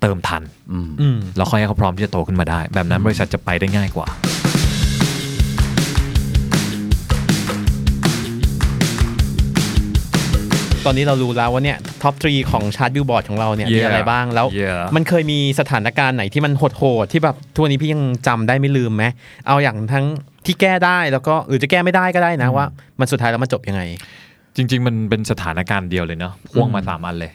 เติมทันอืมอืมแล้วค่อยให้เขาพร้อมที่จะโตขึ้นมาได้ แบบนั้นบริษัทจะไปได้ง่ายกว่า ตอนนี้เรารู้แล้วว่าเนี่ย top three ของ chart Billboard ของเราเนี่ยมี Yeah อะไรบ้างแล้ว Yeah มันเคยมีสถานการณ์ไหนที่มันโหดๆที่แบบทุกวันนี้พี่ยังจำได้ไม่ลืมไหมเอาอย่างทั้งที่แก้ได้แล้วก็หรือจะแก้ไม่ได้ก็ได้นะว่า มันสุดท้ายแล้วมันจบยังไง จริง ๆ มันเป็นสถานการณ์เดียวเลยเนาะพ่วงมาสามอันเลย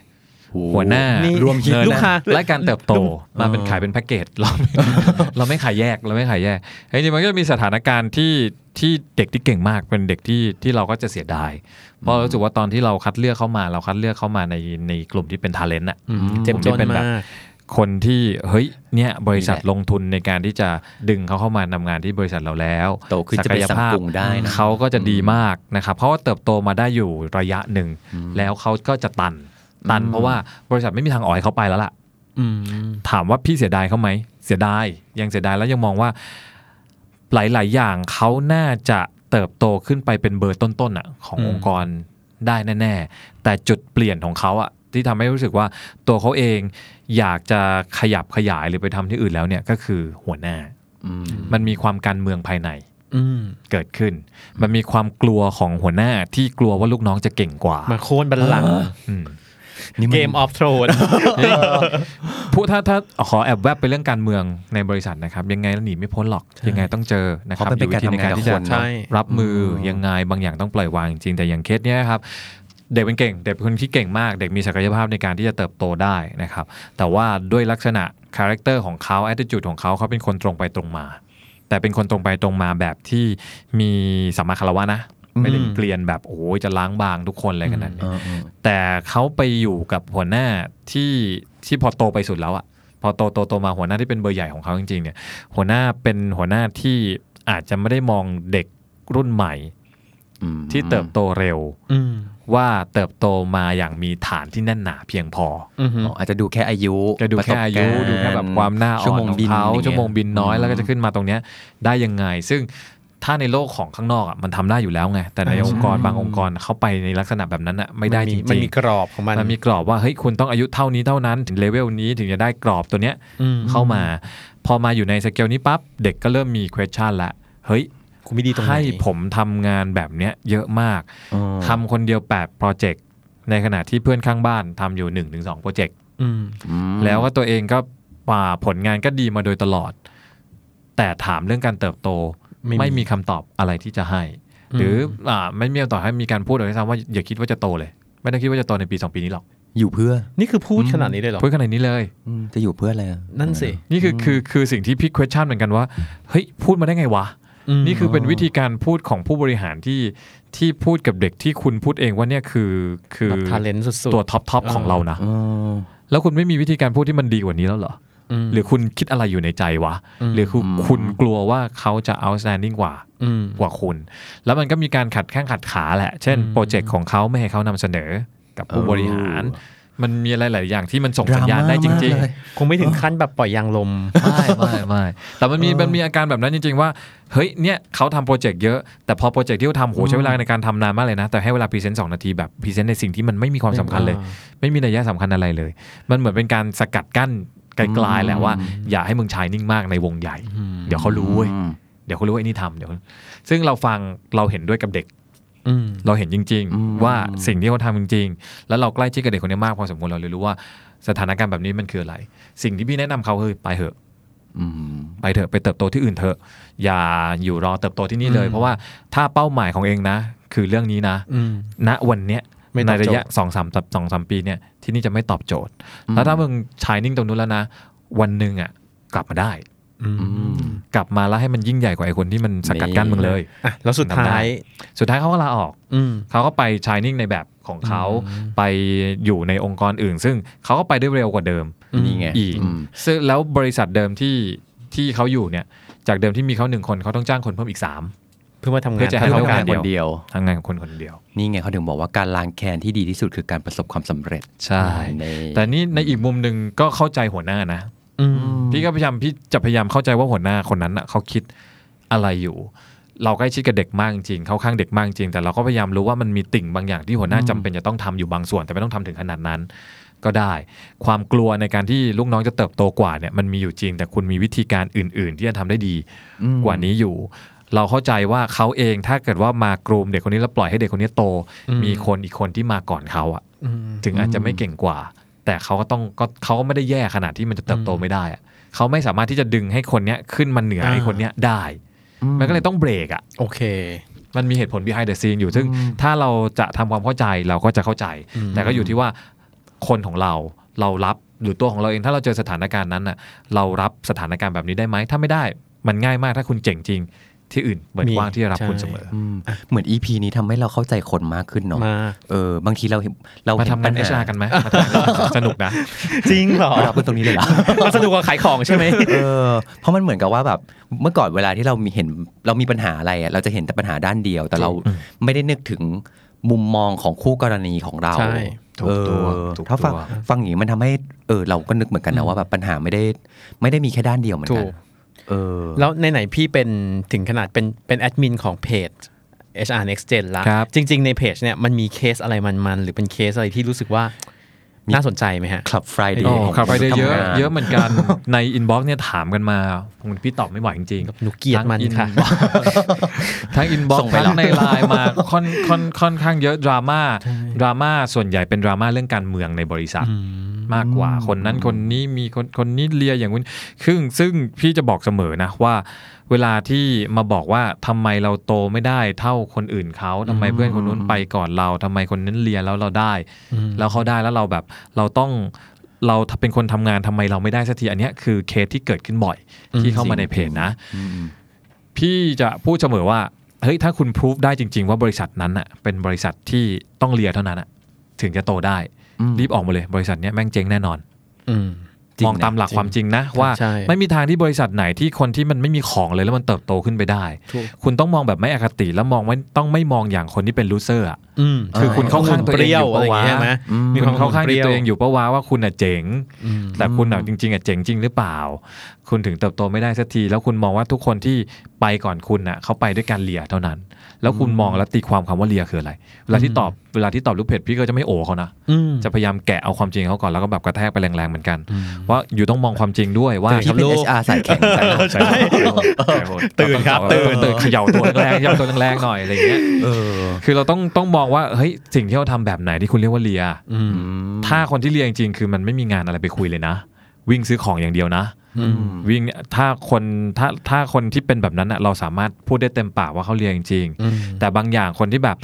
หัวหน้านี่รวมลูกค้าและการเติบโตมาเป็นขายเป็นแพ็กเกจเราไม่เราไม่ขายแยกเราไม่ขายแยกจริงๆมันก็จะมีสถานการณ์ที่ที่เด็กที่เก่งมากเป็นเด็กที่ที่เราก็จะเสียดาย เพราะเรารู้สึกว่าตอนที่เราคัดเลือกเข้ามา เราคัดเลือกเข้ามาในในกลุ่มที่เป็นทาเลนต์อะเจ็บผมจที่นเป็นแบบมากคนที่เฮ้ยเนี่ยบริษัทนี่แหละลงทุนในการที่จะดึงเขาเข้ามาทำงานที่บริษัทเราแล้วโตขึ้นจะไปสั่งปรุงได้นะเขาก็จะดีมากนะครับเพราะว่าเติบโตมาได้อยู่ระยะหนึ่งแล้วเขาก็จะตัน ตัน เพราะว่าบริษัทไม่มีทางอ่อยเขาไปแล้วล่ะอืมถามว่าพี่เสียดายเขาไหม เสียดาย ยังเสียดายแล้วยังมองว่า หลาย ๆ อย่างเขาน่าจะเติบโตขึ้นไปเป็นเบอร์ต้นๆอะ ของอืมองค์กรได้แน่ ๆ แต่จุดเปลี่ยนของเขาอะที่ทำให้รู้สึกว่าตัวเขาเองอยากจะขยับขยายหรือไปทำที่อื่นแล้วเนี่ยก็คือหัวหน้าอืมมันมีความการเมืองภายในอืมเกิดขึ้น มันมีความกลัวของหัวหน้าที่กลัวว่าลูกน้องจะเก่งกว่า มาโค่นบัลลังก์ อืมนี่ Game of Thrones ผู้ถ้าถ้าขอแอบแวบไปเรื่องการเมืองในบริษัทนะครับ ยังไงแล้วหนีไม่พ้นหรอก ยังไงต้องเจอนะคเพราะมันเป็นการอยู่วิธีในการทำงานกับที่จะคนเนอะใช่รับมือยังไงบางอย่างต้องปล่อยวางจริงๆแต่อย่างเคสเนี้ยครับเด็กเป็นเก่งเด็กเป็นคนที่เก่งมาก เด็กมีศักยภาพในการที่จะเติบโตได้นะครับ แต่ว่าด้วยลักษณะ character ของเขา attitude ของเขาเขาเป็นคนตรงไปตรงมา แต่เป็นคนตรงไปตรงมาแบบที่มีสัมมาคารวะนะ ไม่ได้เกลียนแบบโอ้ยจะล้างบางทุกคนอะไรกันนั้นเออเออแต่เขาไปอยู่กับหัวหน้าที่ที่พอโตไปสุดแล้วอะพอโตโตโตมาหัวหน้าที่เป็นเบอร์ใหญ่ของเขาจริงๆเนี่ย หัวหน้าเป็นหัวหน้าที่อาจจะไม่ได้มองเด็กรุ่นใหม่อืมที่เติบโตเร็วอืมว่าเติบโตมาอย่างมีฐานที่แน่นหนาเพียงพออืมอ๋ออาจจะดูแค่อายุจะดูแค่อายุประสบกรณ์ดูแค่แบบความหน้าอ่ชั่วอนโมงของบินเขาอย่างเงี้ยชั่วโมงบินน้อยอืมแล้วก็จะขึ้นมาตรงเนี้ยได้ยังไง ซึ่ง ถ้าในโลกของข้างนอกอะมันทำได้อยู่แล้วไง แต่ในอ่าองค์กรใช่บางองค์กรเขาไปในลักษณะแบบนั้นอะไม่ได้จริงๆมันมีกรอบของมันมันมีกรอบว่าเฮ้ยคุณต้องอายุเท่านี้เท่านั้นถึงเลเวลนี้ถึงจะได้กรอบตัวเนี้ยอืมเข้ามา พอมาอยู่ในสเกลนี้ปั๊บเด็กก็เริ่มมี question ละเฮ้ยคุณไม่ดีตรงไหนให้ผมทำงานแบบเนี้ยเยอะมากอ๋อทำคนเดียว8โปรเจกต์ในขณะที่เพื่อนข้างบ้านทำอยู่1-2ถึงโปรเจกต์อืมอืมแล้วก็ตัวเองก็ป่าผลงานก็ดีมาโดยตลอด แต่ถามเรื่องการเติบโต ไม่มีไม่มีคำตอบอะไรที่จะให้ หรืออ่าไม่มีคำตอบให้มีการพูดเลยซ้ำว่าอย่าคิดว่าจะโตเลย ไม่ต้องคิดว่าจะโตในปีสองปีนี้หรอกอยู่เพื่อ นี่คือพูดขนาดนี้เลยเหรอพูดขนาดนี้เลยอืมจะอยู่เพื่ออะไรอะนั่นสิ นี่คือคือคือสิ่งที่พี่ question เหมือนกันว่า เฮ้ย พูดมาได้ไงวะนี่คือเป็นวิธีการพูดของผู้บริหารที่ที่พูดกับเด็กที่คุณพูดเองว่าเนี่ยคือคือแบบ talent สุดๆตัวท็อปท็อปของเรานะอ๋อแล้วคุณไม่มีวิธีการพูดที่มันดีกว่านี้แล้วเหรอม หรือคุณคิดอะไรอยู่ในใจวะอืมหรือคุณคุณกลัวว่าเขาจะ outstanding กว่าอืมกว่าคุณ แล้วมันก็มีการขัดแข้งขัดขาแหละ เช่นอืมโปรเจกต์ของเขาไม่ให้เขานำเสนอกับผู้บริหารมันมีอะไรหลายอย่างที่มันส่งสัญญาณได้จริงดราม่ามากเลยคงไม่ถึงขั้นแบบปล่อยยางลมๆไม่ไม่ไม่แต่มันมีมันมีอาการแบบนั้นจริง ๆ ว่า เฮ้ย เนี่ยเขาทำโปรเจกต์เยอะ แต่พอโปรเจกต์ที่เขาทำโหใช้เวลาในการทำนานมากเลยนะ แต่ให้เวลา present สองนาทีแบบ present ในสิ่งที่มันไม่มีความสำคัญเลยอ่าไม่มีนัยยะสำคัญอะไรเลย มันเหมือนเป็นการสกัดกั้น ไกลๆแหละว่า อย่าให้มึงชายนิ่งมากในวงใหญ่ เดี๋ยวเขารู้เว้ยอืมเดี๋ยวเขารู้ว่าไอ้นี่ทำเดี๋ยว ซึ่งเราฟังเราเห็นด้วยกับเด็กอืมเราเห็นจริงอืมๆว่าสิ่งที่เขาทำจริง ๆ แล้วเราใกล้ชิดกับเด็กคนนี้มากพอสมควรเราเลยรู้ว่าสถานการณ์แบบนี้มันคืออะไร สิ่งที่พี่แนะนำเขาคือไปเถอะอืมไปเถอะไปเติบโตที่อื่นเถอะอย่าอยู่รอเติบโตที่นี่เลยอืมเพราะว่าถ้าเป้าหมายของเองนะ คือเรื่องนี้นะอืมณวันเนี้ยไม่ตในอบโจทย์ระยะสองสามสองสามปีเนี่ย ที่นี่จะไม่ตอบโจทย์ แล้วถ้ามึงชายนิ่งตรงนู้นแล้วนะ วันหนึ่งอะกลับมาได้อืมอืมกลับมาแล้วให้มันยิ่งใหญ่กว่าไอ้คนที่มันสกัดกั้นมึงเลยอะแล้วสุดท้าย สุดท้ายเขาก็ลาออกอืมเขาก็ไปชายนิ่งในแบบของเขาไปอยู่ในองค์กรอื่น ซึ่งเขาก็ไปได้เร็วกว่าเดิมอืมนี่ไงอีกอืมซึ่งแล้วบริษัทเดิมที่ที่เขาอยู่เนี่ย จากเดิมที่มีเขาหนึ่งคนเขาต้องจ้างคนเพิ่มอีกสามเพื่อมาทำงานเพื่อจะให้ให้เราทำงานเดีคยวนเดียวทำงานของคนคนเดียว นี่ไงเขาถึงบอกว่าการล้างแค้นที่ดีที่สุดคือการประสบความสำเร็จใช่ในแต่นี่ในอีกมุมหนึ่งก็เข้าใจหัวหน้านะอืมพี่ก็พยายามพี่จะพยายามเข้าใจว่าหัวหน้าคนนั้นอะเขาคิดอะไรอยู่ เราใกล้ชิดกับเด็กมากจริงเขาข้างเด็กมากจริง แต่เราก็พยายามรู้ว่ามันมีติ่งบางอย่างที่หัวหน้าจำเป็นจะต้องทำอยู่บางส่วน แต่ไม่ต้องทำถึงขนาดนั้นก็ได้ ความกลัวในการที่ลูกน้องจะเติบโตกว่าเนี่ยมันมีอยู่จริง แต่คุณมีวิธีการอื่น ๆ ที่จะทำได้ดีกว่านี้อยู่ เราเข้าใจว่าเขาเองถ้าเกิดว่ามากรูมเด็กคนนี้แล้วปล่อยให้เด็กคนนี้โต มีคนอีกคนที่มาก่อนเขาอะอืมถึงอาจจะไม่เก่งกว่า แต่เขาก็ต้องก็เขาก็ไม่ได้แย่ขนาดที่มันจะเติบโตไม่ได้อะเขาไม่สามารถที่จะดึงให้คนเนี้ยขึ้นมาเหนืออ่าไอ้คนเนี้ยได้ มันก็เลยต้องเบรกอะโอเคมันมีเหตุผล behind the scene อยู่ ซึ่งถ้าเราจะทำความเข้าใจเราก็จะเข้าใจอืมแต่ก็อยู่ที่ว่าคนของเราเรารับหรือตัวของเราเองถ้าเราเจอสถานการณ์นั้นน่ะเรารับสถานการณ์แบบนี้ได้ไหมถ้าไม่ได้ มันง่ายมากถ้าคุณเจ๋งจริง ที่อื่นเปิดกว้างที่จะรับคุณเสมออืมเหมือน EP นี้ทำให้เราเข้าใจคนมากขึ้นเนาะมาเออบางทีเราเห็นเรามาเห็นทำงานปัญหา HR กันไหมมาทำงาน HR สนุกนะ จริงเหรอเราเป็นตรงนี้เลยเหรอมันสนุกกว่าขายของใช่ไหมเออเพราะมันเหมือนกับว่าแบบเมื่อก่อนเวลาที่เรามีเห็นเรามีปัญหาอะไรอะเราจะเห็นแต่ปัญหาด้านเดียว แต่เราไม่ได้นึกถึงมุมมองของคู่กรณีของเราใช่ถูกตัวเออถูกถ้าฟังตัวฟังอย่างนี้มันทำให้เออเราก็นึกเหมือนกันนะว่าแบบปัญหาไม่ได้ไม่ได้มีแค่ด้านเดียวเหมือนถูกันก เออแล้วในไหนๆพี่เป็นถึงขนาดเป็นเป็นแอดมินของเพจ HR Next Gen ละครับจริง ๆ ในเพจเนี่ยมันมีเคสอะไรมันๆ หรือเป็นเคสอะไรที่รู้สึกว่า น่าสนใจไหมฮะคลับฟรายเดโอ้ย์ของขับไปได้เยอะทำงานเยอะเหมือนกันในอินบ็อกซ์เนี่ยถามกันมาผมพี่ตอบไม่ไหวจริงๆหนูเกลียดมันค่ะทั้งอินบ็อกส่งซ์ไปทั้งเหรอในไลน์มาค่อนค่อนค่อนข้างเยอะดราม่าดราม่าส่วนใหญ่เป็นดราม่าเรื่องการเมืองในบริษัทมากกว่าคนนั้นคนนี้มีคนคนนี้เลียอย่างนู้นซึ่งซึ่งพี่จะบอกเสมอนะว่า เวลาที่มาบอกว่าทำไมเราโตไม่ได้เท่าคนอื่นเขาทำไมเพื่อนคนนู้นไปก่อนเราทำไมคนนั้นเลียแล้วเราได้ แล้วเขาได้แล้วเราแบบเราต้องเราเป็นคนทำงานทำไมเราไม่ได้สักทีอันเนี้ยคือเคสที่เกิดขึ้นบ่อยที่เข้ามาในเพจนะ พี่จะพูดเสมอว่าเฮ้ยถ้าคุณพิสูจน์ได้จริง ๆ ว่าบริษัทนั้นอะเป็นบริษัทที่ต้องเลียเท่านั้นอะถึงจะโตได้ รีบออกมาเลย บริษัทเนี้ยแม่งเจ๊งแน่นอนอื มจริงมองนะตามหลักจริงความจริงนะว่าใช่ไม่มีทางที่บริษัทไหนที่คนที่มันไม่มีของเลยแล้วมันเติบโตขึ้นไปได้ถูกคุณต้องมองแบบไม่อคติแล้วมองไม่ต้องไม่มองอย่างคนที่เป็น loser อะอืมคือคุณเข้าข้างตัวเองเปรี้ยวอยู่อะไรปะอย่างวะเงี้ยใช่ไหมมีคนเข้าข้างตัวเองอยู่ปะวะว่าคุณอะเจ๋งอืมแต่คุณอะจริง ๆอะเจ๋งจริงหรือเปล่า คุณถึงเติบโตไม่ได้สักที แล้วคุณมองว่าทุกคนที่ไปก่อนคุณน่ะเขาไปด้วยการเลียเท่านั้น แล้วคุณมองแล้วตีความคำว่าเลียคืออะไร เวลาที่ตอบเวลาที่ตอบลูกเพจพี่ก็จะไม่โอเขานะอืมจะพยายามแกะเอาความจริงเขาก่อนแล้วก็แบบกระแทกไปแรงๆเหมือนกันว่าอยู่ต้องมองความจริงด้วยว่าที่เป็นลูก HR สายแข็งสายหนักใช่ตื่นครับตื่นตื่นเขย่าตัวแรงๆเขย่าตัวแรงๆหน่อยอะไรอย่างเงี้ยเออคือเราต้องต้องมองว่าเฮ้ยสิ่งที่เราทำแบบไหนที่คุณเรียกว่าเลียอืมถ้าคนที่เลียจริงๆคือมันไม่มีงานอะไรไปคุยเลยนะ วิ่งซื้อของอย่างเดียวนะอืม วิ่งถ้าคนถ้าถ้าคนที่เป็นแบบนั้นอะเราสามารถพูดได้เต็มปากว่าเขาเรียนจริงอืมๆแต่บางอย่างคนที่แบบ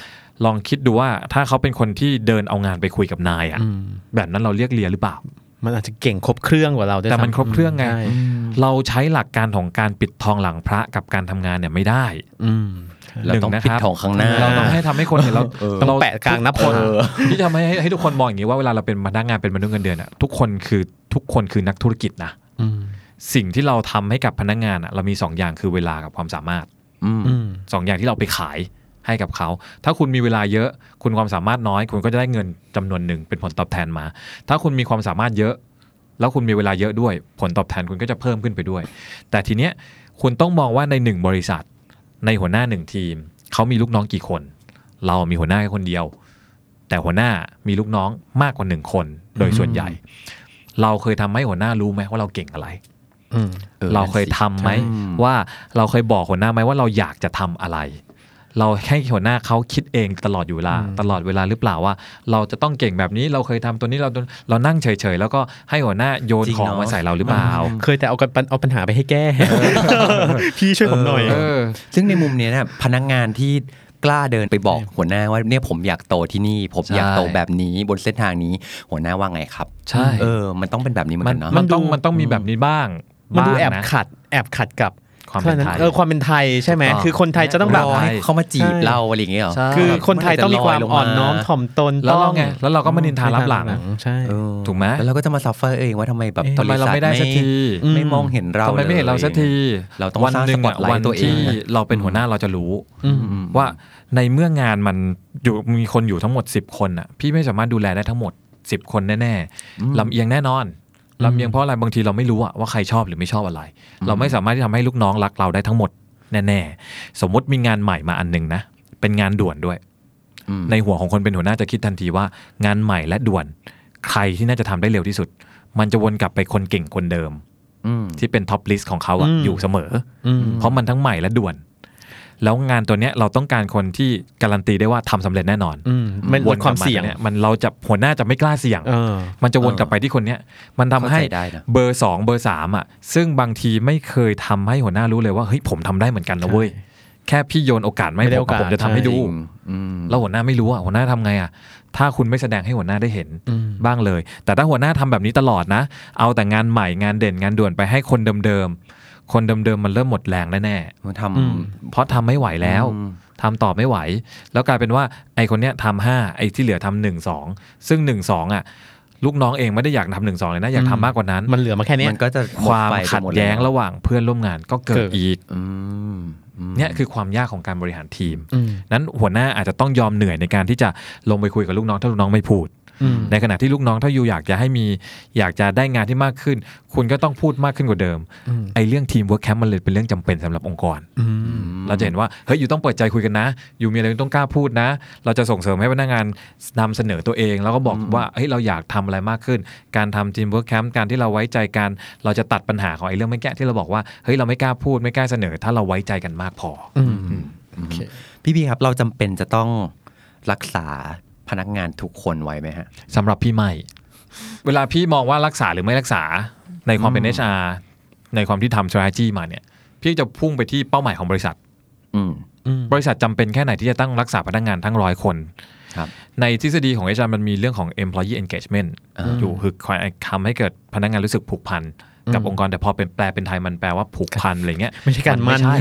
ลองคิดดูว่าถ้าเขาเป็นคนที่เดินเอางานไปคุยกับนายอะอืมแบบนั้นเราเรียกเรียนหรือเปล่า มันอาจจะเก่งครบเครื่องกว่าเราด้วยแต่มันซ้ำครบเครื่องไงใช่เราใช้หลักการของการปิดทองหลังพระกับการทำงานเนี่ยไม่ได้ อืมเราต้องหนึ่นะปิดครับทองข้างหน้า เราต้องให้ทำให้คนเห็นเราเออต้องแปะกลางหน้าผลเออที่ทำให้ให้ทุกคนมองอย่างนี้ว่าเวลาเราเป็นพนักงานเป็นมนุษย์เงินเดือนอะทุกคนคือทุกคนคือนักธุรกิจนะอืม สิ่งที่เราทำให้กับพนักงานอะเรามีสองอย่างคือเวลากับความสามารถอืมอืมสองอย่างที่เราไปขายให้กับเขา ถ้าคุณมีเวลาเยอะ คุณความสามารถน้อย คุณก็จะได้เงินจำนวนหนึ่งเป็นผลตอบแทนมา ถ้าคุณมีความสามารถเยอะ แล้วคุณมีเวลาเยอะด้วย ผลตอบแทนคุณก็จะเพิ่มขึ้นไปด้วย แต่ทีเนี้ยคุณต้องมองว่าในหนึ่งบริษัท ในหัวหน้าหนึ่งทีมเขามีลูกน้องกี่คน เรามีหัวหน้าแค่คนเดียว แต่หัวหน้ามีลูกน้องมากกว่าหนึ่งคน โดยส่วนใหญ่ เราเคยทำให้หัวหน้ารู้ไหมว่าเราเก่งอะไรอืมออ เราเคยทำไหมอืมว่าเราเคยบอกหัวหน้าไหมว่าเราอยากจะทำอะไร เราให้หัวหน้าเขาคิดเองตลอดอยู่เวลาอืมตลอดเวลาหรือเปล่าว่า เราจะต้องเก่งแบบนี้เราเคยทำตัวนี้เราเรานั่งเฉยๆแล้วก็ให้หัวหน้าโยนจริงของเนอะมาใส่เราหรือเปล่า เคยแต่เอากันเอาปัญหาไปให้แก้ พี่ช่วยผมหน่อยเออซึ่งในมุมเนี้ยนะพนักงานที่กล้าเดินไปบอกหัวหน้าว่าเนี่ยผมอยากโตที่นี่ ผมอยากโตแบบนี้บนเส้นทางนี้หัวหน้าว่าไงครับ ใช่เออมันต้องเป็นแบบนี้เหมือนมักันนเนาะมันต้องมันดูมันต้องมีแบบนี้บ้าง มันดูบ้างแอบนะขัดแอบขัดกับความเป็นไทยเออความเป็นไทยใช่ไหมถูกต้องคือคนไทยจะต้องแบบรอให้เขามาจีบใช่เราอะไรอย่างเงี้ยเหรอใช่คือคนไทยต้องมีความเมื่อไหร่จะลอยลงมาอ่อนน้อมถ่อมตนแล้วเราต้องไงแล้วเราก็มานินทารับหลังใช่เออถูกไหมแล้วเราก็จะมา suffer เองว่าทำไมแบบเอ๊ะทำไมเราไม่ได้สักทีไม่ไม่มองเห็นเราทำไมไม่เห็นเราสักทีเราต้องวันสร้างหนึ่งสปออะตไลท์วันตัวเองที่เราเป็นหัวหน้าเราจะรู้อืมอืมว่าในเมื่องานมันอยู่มีคนอยู่ทั้งหมด 10 คนอะพี่ไม่สามารถดูแลได้ทั้งหมด 10 คนแน่ๆลำเอียงแน่นอน ลำเอียงเพราะอะไรบางทีเราไม่รู้อะว่าใครชอบหรือไม่ชอบอะไร เราไม่สามารถที่ทำให้ลูกน้องรักเราได้ทั้งหมดแน่ๆสมมติมีงานใหม่มาอันหนึงนะเป็นงานด่วนด้วยอืมในหัวของคนเป็นหัวหน้าจะคิดทันทีว่า งานใหม่และด่วน ใครที่น่าจะทำได้เร็วที่สุด มันจะวนกลับไปคนเก่งคนเดิมอืมที่เป็น top list ของเขาอะอืมอยู่เสมออืมเพราะมันทั้งใหม่และด่วน แล้วงานตัวเนี้ยเราต้องการคนที่การันตีได้ว่าทำสำเร็จแน่นอนอืมมันลดความเสี่ยงนี่มันเราจะหัวหน้าจะไม่กล้าเสี่ยงเออมันจะวนเออกลับไปที่คนเนี้ยมันทำให้เข้าใจได้นะเบอร์สองเบอร์สามอะซึ่งบางทีไม่เคยทำให้หัวหน้ารู้เลยว่าเฮ้ยผมทำได้เหมือนกันนะเว้ยแค่พี่โยนโอกาสไม่ไม่ได้ผมอะโอกาสผมจะทำให้ดูจริงอืมแล้วหัวหน้าไม่รู้อะหัวหน้าทำไงอะถ้าคุณไม่แสดงให้หัวหน้าได้เห็นอืมบ้างเลย แต่ถ้าหัวหน้าทำแบบนี้ตลอดนะ เอาแต่งานใหม่งานเด่นงานด่วนไปให้คนเดิมๆ คนเดิมๆมันเริ่มหมดแรงแน่ๆมันทอืมำเพราะทำไม่ไหวแล้วอืมทำต่อไม่ไหว แล้วกลายเป็นว่าไอคนเนี้ยทำห้าไอที่เหลือทำหนึ่งสองซึ่งหนึ่งสองอะลูกน้องเองไม่ได้อยากทำหนึ่งสองเลยนะอยากทำมากกว่านั้น มันเหลือมาแค่เนี้ยมันก็จะหความไฟไปขัดหมแย้งล้วระหว่างเพื่อนร่วมงานก็เกิเกิดดอีกอืมอืมเนี่ยคือความยากของการบริหารทีมอืมนั้นหัวหน้าอาจจะต้องยอมเหนื่อยในการที่จะลงไปคุยกับลูกน้องถ้าลูกน้องไม่พูดอืม ในขณะที่ลูกน้องถ้าอยู่อยากจะให้มีอยากจะได้งานที่มากขึ้น คุณก็ต้องพูดมากขึ้นกว่าเดิมอืมไอ้เรื่อง teamwork camp มันเลยเป็นเรื่องจำเป็นสำหรับองค์กรอืมเราจะเห็นว่าเฮ้ยอยู่ต้องเปิดใจคุยกันนะ อยู่มีอะไรต้องกล้าพูดนะ เราจะส่งเสริมให้พนักงานนำเสนอตัวเอง แล้วก็บอกว่าเฮ้ยเราอยากทำอะไรมากขึ้น การทำ teamwork camp การที่เราไว้ใจกัน เราจะตัดปัญหาของไอ้เรื่องไม่แก้ที่เราบอกว่าเฮ้ยเราไม่กล้าพูดไม่กล้าเสนอ ถ้าเราไว้ใจกันมากพอออืมโอเคพี่พี่ครับเราจำเป็นจะต้องรักษา พนักงานทุกคนไว้ไหมฮะสำหรับพี่ไม่ เวลาพี่มองว่ารักษาหรือไม่รักษาในความเป็น HR ในความที่ทำ strategy มาเนี่ย พี่จะพุ่งไปที่เป้าหมายของบริษัทอืมบริษัทจำเป็นแค่ไหนที่จะตั้งรักษาพนักงานทั้งร้อยคนครับในทฤษฎีของ HR มันมีเรื่องของ employee engagement อ่าอยู่คือคอยทำให้เกิดพนักงานรู้สึกผูกพัน กับอืมองค์กรแต่พอเป็นแปลเป็นไทยมันแปลว่าผูกพันอะไรเงี้ยไม่ใช่การมั่นไใช่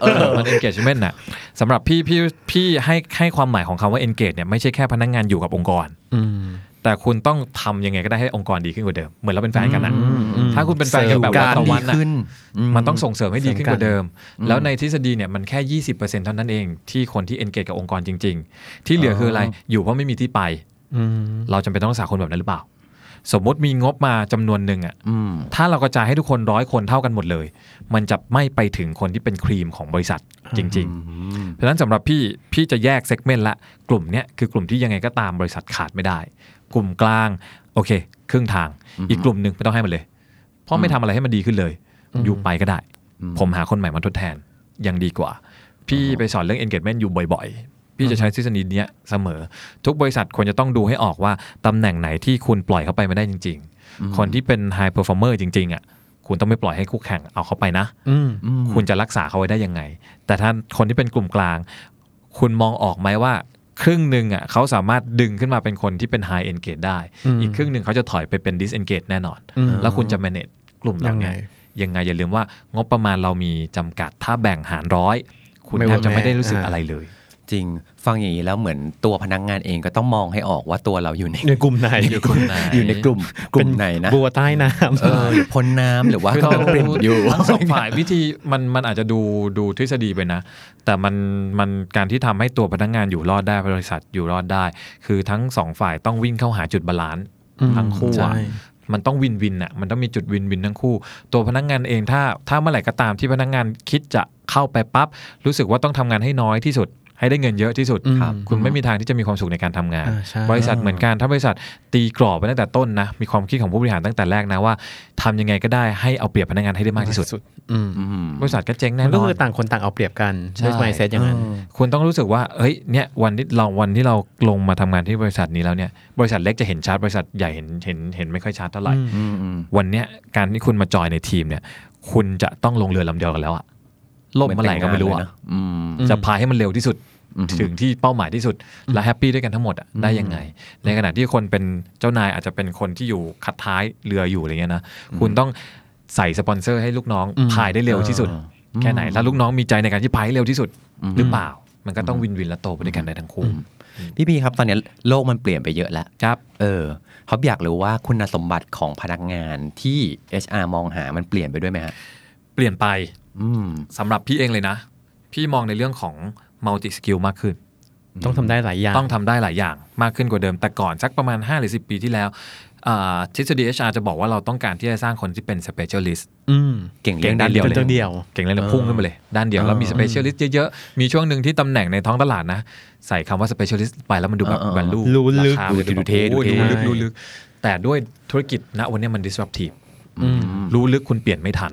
เออมัน engagement น่ะสำหรับพี่พี่พี่ให้ให้ความหมายของคำว่า engage เนี่ยไม่ใช่แค่พนักงานอยู่กับองค์กรอืมแต่คุณต้องทำยังไงก็ได้ให้องค์กรดีขึ้นกว่าเดิม เหมือนเราเป็นแฟนกันนะอืมอืมถ้าคุณเป็นแฟนกันแบบเสริมกัวันนต่อดีวันน่ะขึ้นมันต้องส่งเสริมให้ดีขึ้นกว่าเดิมอืมแล้วในทฤษฎีเนี่ยมันแค่ 20%เท่านั้นเอง ที่คนที่ engage กับองค์กรจริง ๆ ที่เหลือคืออะไรอยู่เพราะไม่มีที่ไปอืมเราจำเป็นต้องรักษาคนแบบนั้นหรือเปล่า สมมติมีงบมาจำนวนหนึ่งอะอืมถ้าเรากระจายให้ทุกคนร้อยคนเท่ากันหมดเลย มันจะไม่ไปถึงคนที่เป็นครีมของบริษัทจริง ๆ เพราะฉะนั้นสำหรับพี่พี่จะแยกเซกเมนต์ละกลุ่มเนี้ยคือกลุ่มที่ยังไงก็ตามบริษัทขาดไม่ได้ กลุ่มกลางโอเค ครึ่งทาง อีกกลุ่มหนึ่งไม่ต้องให้มันเลย เพราะไม่ทำอะไรให้มันดีขึ้นเลย อยู่ไปก็ได้ ผมหาคนใหม่มาทดแทนยังดีกว่า พี่ไปสอนเรื่อง engagement อยู่บ่อยๆ พี่จะใช้ทฤษฎีเนี้ยเสมอ ทุกบริษัทควรจะต้องดูให้ออกว่าตำแหน่งไหนที่คุณปล่อยเข้าไปไม่ได้จริง ๆ คนที่เป็น high performer จริง ๆอะคุณต้องไม่ปล่อยให้คู่แข่งเอาเข้าไปนะอืมคุณจะรักษาเขาไว้ได้ยังไง แต่ถ้าคนที่เป็นกลุ่มกลาง คุณมองออกไหมว่าครึ่งหนึ่งอะเขาสามารถดึงขึ้นมาเป็นคนที่เป็น high engage ได้อืมอีกครึ่งหนึ่งเขาจะถอยไปเป็น disengage แน่นอนอืมแล้วคุณจะ manage กลุ่มเหล่ายังไงนี้ยังไงอย่าลืมว่างบประมาณเรามีจำกัดถ้าแบ่งหารร้อย คุณไม่แทว่าบจะไม่ได้รู้สึกแม่อ่าอะไรเลย จริงฟังอย่างนี้แล้วเหมือนตัวพนักงานเองก็ต้องมองให้ออกว่าตัวเราอยู่ในในกลุ่มไหนอยู่กลุ่มไหนอยู่ในกลุ่มกลุ่มไหนนะบัวใต้น้ำเออหรือพ้นน้ำหรือว่าคือก็เราเปลี่ยนอยู่ทั้งสองฝ่ายวิธีมันมันอาจจะดูดูทฤษฎีไปนะ แต่มันมันการที่ทำให้ตัวพนักงานอยู่รอดได้บริษัทอยู่รอดได้ คือทั้งสองฝ่ายต้องวิ่งเข้าหาจุดบาลานซ์อืมทั้งคู่อะใช่มันต้องวินวินอะ มันต้องมีจุดวินวินทั้งคู่ ตัวพนักงานเองถ้าถ้าเมื่อไหร่ก็ตามที่พนักงานคิดจะเข้าไปปั๊บรู้สึกว่าต้องทำงานให้น้อยที่สุด ให้ได้เงินเยอะที่สุดอืมครับคุณไม่มีทางที่จะมีความสุขในการทำงานอ่าใช่บริษัทเหมือนกันถ้าบริษัทตีกรอบไปตั้งแต่ต้นนะมีความคิดของผู้บริหารตั้งแต่แรกนะว่าทำยังไงก็ได้ให้เอาเปรียบพนักงานให้ได้มากที่สุดอืมอืมบริษัทก็เจ๊งแน่มันนก็อคือนต่างคนต่างเอาเปรียบกันใช่ด้วย mindset อย่างนั้นคุณต้องรู้สึกว่าเฮ้ยเนี่ยวันที่เราวันที่เราลงมาทำงานที่บริษัทนี้แล้วเนี่ยบริษัทเล็กจะเห็นชัดบริษัทใหญ่เห็นเห็นเห็นไม่ค่อยชัดเท่าไหร่อืมอืมอืมวันเนี้ยการที่คุณมาจอยในทีมเนี่ย คุณจะต้องลงเรือลำเดียวกันแล้วอะล่มเมื่อไหร่ก็ไม่รู้เหอะนแต่งงานเลยนอืมจะพายให้มันเร็วที่สุดอืม ถึงที่เป้าหมายที่สุด และ happy ด้วยกันทั้งหมดอะได้ยังไง ในขณะที่คนเป็นเจ้านายอาจจะเป็นคนที่อยู่คัดท้ายเรืออยู่อะไรเงี้ยนะคุณต้องใส่สปอนเซอร์ให้ลูกน้องอืมพายได้เร็วที่สุด แค่ไหนแล้วลูกน้องมีใจในการที่พายให้เร็วที่สุดหรือเปล่า มันก็ต้องวินวินและโตไปด้วยกันได้ทั้งคู่พี่พีครับตอนนี้โลกมันเปลี่ยนไปเยอะแล้วครับ เออเขาอยากรู้ว่าคุณสมบัติของพนักงานที่ HR มองหามันเปลี่ยนไปด้วยไหมฮะเปลี่ยนไปอืมสำหรับพี่เองเลยนะ พี่มองในเรื่องของ multi skill มากขึ้น ต้องทำได้หลายอย่าง ต้องทำได้หลายอย่างมากขึ้นกว่าเดิม แต่ก่อนสักประมาณ 5 หรือ 10 ปีที่แล้วอ่าทฤษฎี HR จะบอกว่าเราต้องการที่จะสร้างคนที่เป็น specialist อืมเก่งเรื่องด้านเดียวเป็นเลยเรื่องเดียวเก่งเลยนะพุ่งขึ้นมาเลย ด้านเดียวแล้วมีเออ specialist เยอะๆ มีช่วงหนึ่งที่ตำแหน่งในท้องตลาดนะ ใส่คำว่า specialist ไปแล้วมันดูแบบเออเออ value รู้ลึกราคามันจะดูเท่ดูโอ้ยเท่ดูลึกดูลึกแต่ด้วยธุรกิจณวันนี้มัน disruptive อืมรู้ลึกคุณเปลี่ยนไม่ทัน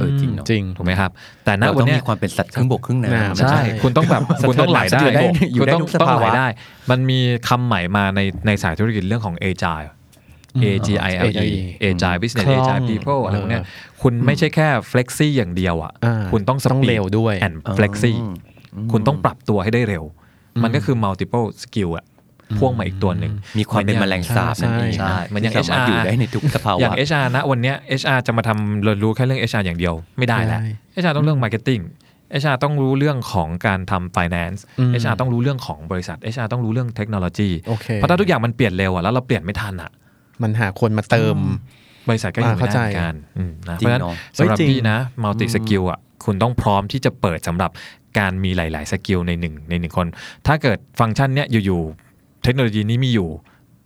เออจริงเนอะจริงถูกไหมครับ แต่ณเราวันต้องเนี้ยมีความเป็นสัตว์ครึ่งบกครึ่งน้ำน้ำใช่ คุณต้องแบบสะเทือนคุณต้องไหลได้สะเทือนได้อยู่คุณได้ต้องทุกสต้องภาวะไหลได้ มันมีคำใหม่มาในในสายธุรกิจเรื่องของ agile A G I L E agile business คล่อง agile people อะไรพวกเนี้ยเออคุณไม่ใช่แค่ flexi อย่างเดียวอะอ่าคุณต้องต้อง speed เร็วด้วย and flexi คุณต้องปรับตัวให้ได้เร็ว มันก็คือ multiple skill อะ พ่วงมาอีกตัวหนึ่งมีความเป็นแมลงสาบนั่นเองใช่มันยังที่สามารถ HR อยู่ได้ในทุกสภาวะอย่าง HR นะวันเนี้ย HR จะมาทำเรียนรู้แค่เรื่อง HR อย่างเดียวไม่ได้แล้ว HR ต้องเรื่อง marketing HR ต้องรู้เรื่องของการทำ finance อืม HR ต้องรู้เรื่องของบริษัท HR ต้องรู้เรื่องเทคโนโลยีโอเคเพราะถ้าทุกอย่างมันเปลี่ยนเร็วอะแล้วเราเปลี่ยนไม่ทันอะมันหาคนมาเติม บริษัทก็อยู่ไม่อ่าเข้าใจได้เหมือนกันอืมนะจริเพงราะฉะนั้นเนอะสำหรับเฮ้ยจริงพี่นะ multi skill อะคุณต้องพร้อมที่จะเปิดสำหรับการมีหลาย ๆ สกิลในหนึ่งในหนึ่งคน ถ้าเกิดฟังก์ชันเนี้ยอยู่ๆ เทคโนโลยีนี้มีอยู่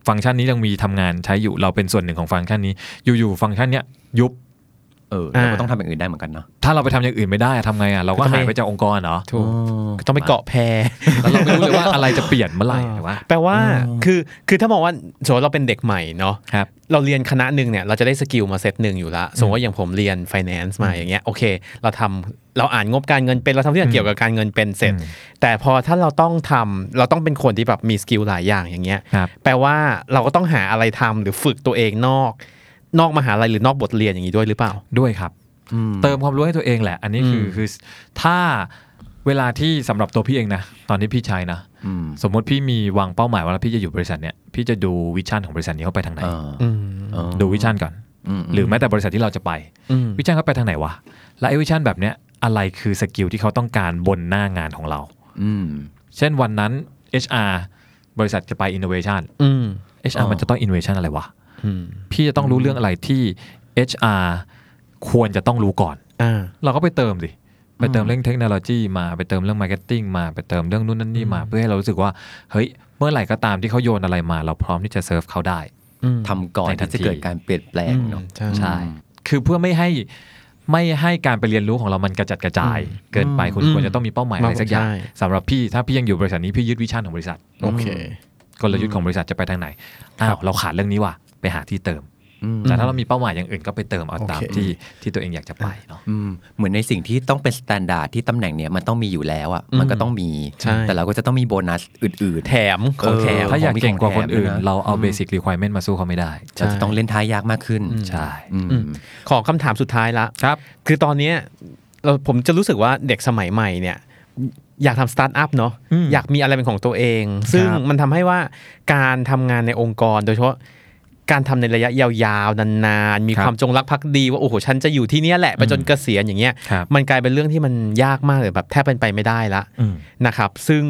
ฟังก์ชันนี้ยังมีทำงานใช้อยู่เราเป็นส่วนหนึ่งของฟังก์ชันนี้ อยู่ๆฟังก์ชันเนี้ยยุบ เออเราก็ต้องทำอย่างอื่นได้เหมือนกันเนาะถ้าเราไปทำอย่างอื่นไม่ได้อะทำไงอะเราก็ก็ไม่หายไปจากองค์กรเหรอถูกก็ต้องไปเกาะแพแล้วเราไม่รู้เลยว่าอะไรจะเปลี่ยนเมื่อไหร่ถูกปะ แแปลว่าคือคือถ้ามองว่าสมมติเราเป็นเด็กใหม่เนาะครับเราเรียนคณะหนึ่งเนี่ยเราจะได้ skill มาเซตหนึ่งอยู่ละสมมติว่าอย่างผมเรียน finance มาอย่างเงี้ยโอเค เราทำเราอ่านงบการเงินเป็นเราทำทุกอย่างเกี่ยวกับการเงินเป็นเสร็จอืมแต่พอถ้าเราต้องทำเราต้องเป็นคนที่แบบมี skill หลายอย่างอย่างเงี้ยครับ แปลว่าเราก็ต้องหาอะไรทำหรือฝึกตัวเองนอก นอกมหาลัยหรือนอกบทเรียนอย่างนี้ด้วยหรือเปล่าด้วยครับ เติมความรู้ให้ตัวเองแหละ อันนี้คืออืมคือถ้าเวลาที่สำหรับตัวพี่เองนะ ตอนที่พี่ใช้นะอืมสมมติพี่มีวางเป้าหมายว่าพี่จะอยู่บริษัทเนี้ยพี่จะดู vision ของบริษัทนี้เขาไปทางไหนเอออืมเออดู vision ก่อนมหรือแม้แต่บริษัทที่เราจะไปอืม vision เขาไปทางไหนวะและไอ้ vision แบบเนี้ยอะไรคือ skill ที่เขาต้องการบนหน้างานของเราอืมเช่นวันนั้น HR บริษัทจะไป innovation อืม HR มันจะต้อง innovation อะไรวะอืม พี่จะต้องรู้เรื่องอะไรที่ HR ควรจะต้องรู้ก่อนอ่าเราก็ไปเติมสิ ไปเติมเรื่องเทคโนโลยีมา ไปเติมเรื่อง marketing มา ไปเติมเรื่องนู่นนั่นนี่มา เพื่อให้เรารู้สึกว่า เฮ้ย เมื่อไหร่ก็ตามที่เขาโยนอะไรมา เราพร้อมที่จะเซิร์ฟเขาได้อืมทำก่อนในทันที่จะทีเกิดการเปลี่ยนแปลงเนาะใช่ใช่ คือเพื่อไม่ให้ไม่ให้การไปเรียนรู้ของเรามันกระจัดกระจาย เกินไปคุณอืมควรจะต้องมีเป้าหมายอะไรสักอย่างใช่สำหรับพี่ถ้าพี่ยังอยู่บริษัทนี้พี่ยึด vision ของบริษัท โอเคกลยุทธ์ของบริษัทจะไปทางไหน อ้าวเราขาดเรื่องนี้ว่ะ ไปหาที่เติมอืมแต่ถ้าเรามีเป้าหมายอย่างอื่นก็ไปเติมเอาตามโอเคที่ที่ตัวเองอยากจะไปเนาะอืมเหมือนในสิ่งที่ต้องเป็น standard ที่ตำแหน่งเนี้ยมันต้องมีอยู่แล้วอะอืมมันก็ต้องมีใช่แต่เราก็จะต้องมีโบนัสอื่นแถมของแถมเออถ้าอยากเก่งกว่าคนอื่นของมีของแถมด้วยนะเราเอาเบสิ c รีคว i เมนต์มาสู้เขาไม่ได้ๆเราจะต้องเล่นท่ายากมากขึ้นใช่อืมอืมขอคำถามสุดท้ายละครับ คือตอนเนี้ยเราผมจะรู้สึกว่าเด็กสมัยใหม่เนี่ยอยากทำสตาร์ทอัพเนาะอืมอยากมีอะไรเป็นของตัวเอง ซึ่งครับมันทำให้ว่าการทำงานในองค์กรโดยเฉพาะ การทำในระยะยาวๆนานๆ มีครับความจงรักภักดีว่าโอ้โหฉันจะอยู่ที่เนี้ยแหละไปจนเกษียณอย่างเงี้ยครับมันกลายเป็นเรื่องที่มันยากมากเลยแบบแทบเป็นไปไม่ได้ละอืมนะครับ ซึ่ง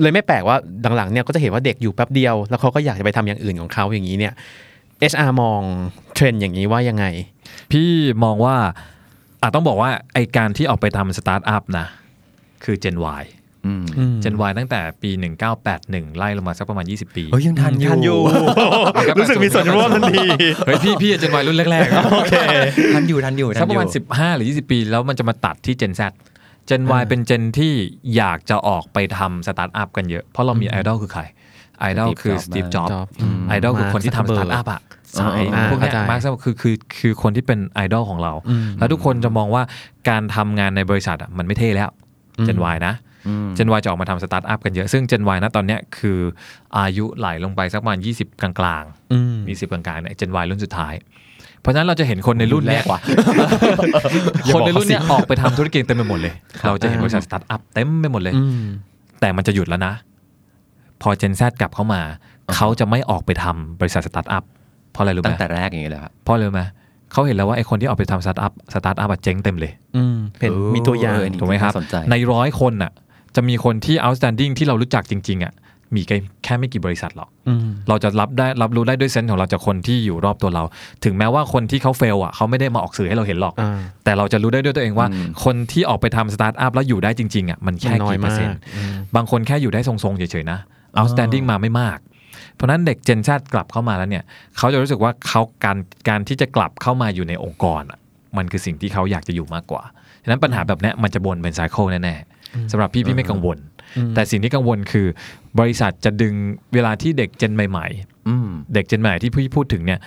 เลยไม่แปลกว่าหลังๆเนี่ยก็จะเห็นว่าเด็กอยู่แป๊บเดียว แล้วเขาก็อยากจะไปทำอย่างอื่นของเขาอย่างนี้เนี่ย HR มองเทรนด์อย่างนี้ว่ายังไง พี่มองว่าอาจต้องบอกว่าไอการที่ออกไปทำสตาร์ทอัพนะ คือ Gen Y อืม Gen Y ตั้งแต่ปี 1981 ไล่ลงมาสักประมาณ 20 ปีเฮ้ยยังทันอยู่ทันอยู่ รู้สึกมีส่วนร่วมทันที เฮ้ยพี่พี่ Gen Y รุ่นแรกๆโอเคทันอยู่ทันอยู่สักประมาณทันอยู่15 หรือ 20 ปี แล้วมันจะมาตัดที่ Gen Z Gen Y เป็น Gen ที่อยากจะออกไปทำสตาร์ทอัพกันเยอะ เพราะเรามีไอดอลคือใครไอดอลคือสตีฟ จ็อบ Jobs อืมไอดอลคือคนที่ทำส Mark ตาร์ทอัพอะสายอ่าพวกเนี้ยเข้าใจ Mark คือคือคือคนที่เป็นไอดอลของเราอืมแล้วทุกคนจะมองว่าการทำงานในบริษัทอะมันไม่เท่แล้ว Gen Y นะ อืม Gen Y จะออกมาทำสตาร์ทอัพกันเยอะ ซึ่ง Gen Y นะตอนเนี้ยคืออายุไหลลงไปสักประมาณ20 กลางๆอืมยี่สิบกลางๆเนี่ย Gen Y รุ่นสุดท้าย เพราะฉะนั้นเราจะเห็นคนในรุ่นเนี้ยแรกว่ะคนในรุ่นเนี้ยออกไปทำธุรกิจเต็มไปหมดเลย เราจะเห็นบริษัทสตาร์ทอัพเต็มไปหมดเลยอืมแต่มันจะหยุดแล้วนะ พอ Gen Z กลับเข้ามา เขาจะไม่ออกไปทำบริษัทสตาร์ทอัพเพราะอะไรรู้ไหมตั้งแต่แรกอย่างนี้เลยครับเพราะอะไรรู้ไหมเขาเห็นแล้วว่าไอ้คนที่ออกไปทำ startup startup อะเจ๊งเต็มเลยอืมเป็นเออมีตัวอย่างเออนี่ถูกไหมครับน่าสนใจในร้อยคนน่ะ จะมีคนที่ outstanding ที่เรารู้จักจริงๆอะมีแค่แค่ไม่กี่บริษัทหรอกอืมเราจะรับได้รับรู้ได้ด้วย sense ของเราจากคนที่อยู่รอบตัวเรา ถึงแม้ว่าคนที่เขา fail อะเขาไม่ได้มาออกสื่อให้เราเห็นหรอกอ่าแต่เราจะรู้ได้ด้วยตัวเองว่าอืมคนที่ออกไปทำสตาร์ทอัพแล้วอยู่ได้จริงๆอะมันแค่น้อยกี่เปอมาร์เซ็นกต์บางคนแค่อยู่ได้ทรงๆเฉยๆนะ outstanding มาไม่มาก เพราะฉะนั้นเด็กเจนชาติกลับเข้ามาแล้วเนี่ยเขาจะรู้สึกว่าเขาการการที่จะกลับเข้ามาอยู่ในองค์กรอะมันคือสิ่งที่เขาอยากจะอยู่มากกว่าฉะนั้นปัญหาแบบเนี้ยมันจะวนเป็นไซเคิลแน่ๆ สำหรับพี่พี่ไม่กังวล แต่สิ่งที่กังวลคือบริษัทจะดึงเวลาที่เด็กเจนใหม่ๆอืมเด็กเจนใหม่ที่พี่พูดถึงเนี่ย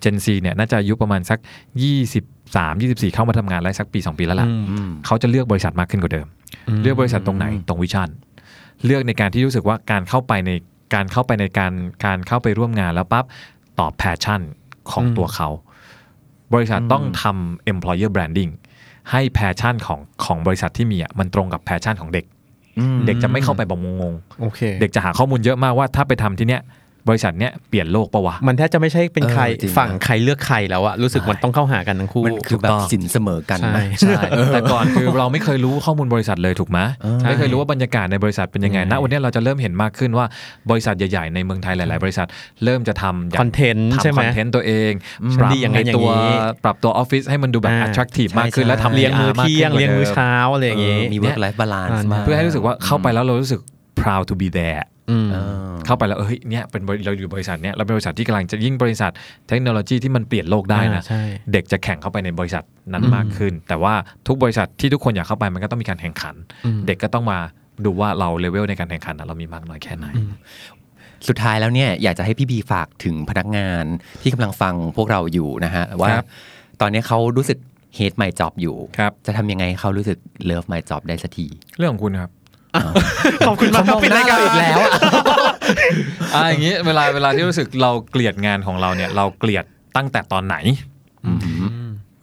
เจนซีเนี่ยน่าจะอายุประมาณสัก 23 24 เข้ามาทำงานได้สักปี 2 ปีแล้วล่ะอืมเขาจะเลือกบริษัทมากขึ้นกว่าเดิม เลือกบริษัทตรงไหนตรง vision เลือกในการที่รู้สึกว่าการเข้าไปในการเข้าไปในการการเข้าไปร่วมงานแล้วปั๊บตอบ passion ของตัวเขา บริษัทต้องทำ employer branding ให้ passion ของของบริษัทที่มีอะมันตรงกับ passion ของเด็กอืมเด็กจะไม่เข้าไปบอกงงโอเคๆเด็กจะหาข้อมูลเยอะมากว่าถ้าไปทำที่เนี้ย บริษัทเนี้ยเปลี่ยนโลกปะวะ มันแทบจะไม่ใช่เป็นใครเออจริงฝั่งใครเลือกใครแล้วอะรู้สึกมันต้องเข้าหากันทั้งคู่มันคือแบบศีลเสมอกันใช่ไหมใช่แต่ก่อนคือเราไม่เคยรู้ข้อมูลบริษัทเลยถูกไหมเออไม่เคยรู้ว่าบรรยากาศในบริษัทเป็นยังไงใช่ณวันนี้เราจะเริ่มเห็นมากขึ้นว่าบริษัทใหญ่ๆในเมืองไทยหลายๆ บริษัท เริ่มจะทำอย่างคอนเทนต์ใช่ทำไหคมอนเทนต์ตัวเองอืมปรับดีอย่างนั้ในนอย่างตัวนี้ปรับตัวออฟฟิศให้มันดูแบบอ่า attractive ใช่มากขึ้นใช่และทำเลี้ยงมื้อมากเที่ยงขึ้นกว่าเลี้ยงมื้อดิมเช้าอะไรอย่างนี้มี work life balance อ่ามมากเพื่อให้รู้สึกว่าเข้าไปแล้วเรารู้สึก proud to be there อืม เออเข้าไปแล้วเอ้ยเนี่ยเป็นบริเราอยู่บริษัทเนี้ยเราเป็นบริษัทที่กำลังจะยิ่งบริษัทเทคโนโลยีที่มันเปลี่ยนโลกได้นะอ่าใช่เด็กจะแข่งเข้าไปในบริษัทนั้นอืมมากขึ้น แต่ว่าทุกบริษัทที่ทุกคนอยากเข้าไปมันก็ต้องมีการแข่งขันอืมเด็กก็ต้องมาดูว่าเราเลเวลในการแข่งขันน่ะเรามีมากน้อยแค่ไหนสุดท้ายแล้วเนี่ยอยากจะให้พี่บีฝากถึงพนักงานที่กำลังฟังพวกเราอยู่นะฮะว่าครับตอนนี้เขารู้สึก hate my job อยู่ครับจะทำยังไงให้เขารู้สึก love my job ได้สักทีเรื่องของคุณครับ ขอบคุณมากครับปิดรายการอีกแล้วอะอ่าอย่างนี้เวลาเวลาที่รู้สึกเราเกลียดงานของเราเนี่ย เราเกลียดตั้งแต่ตอนไหน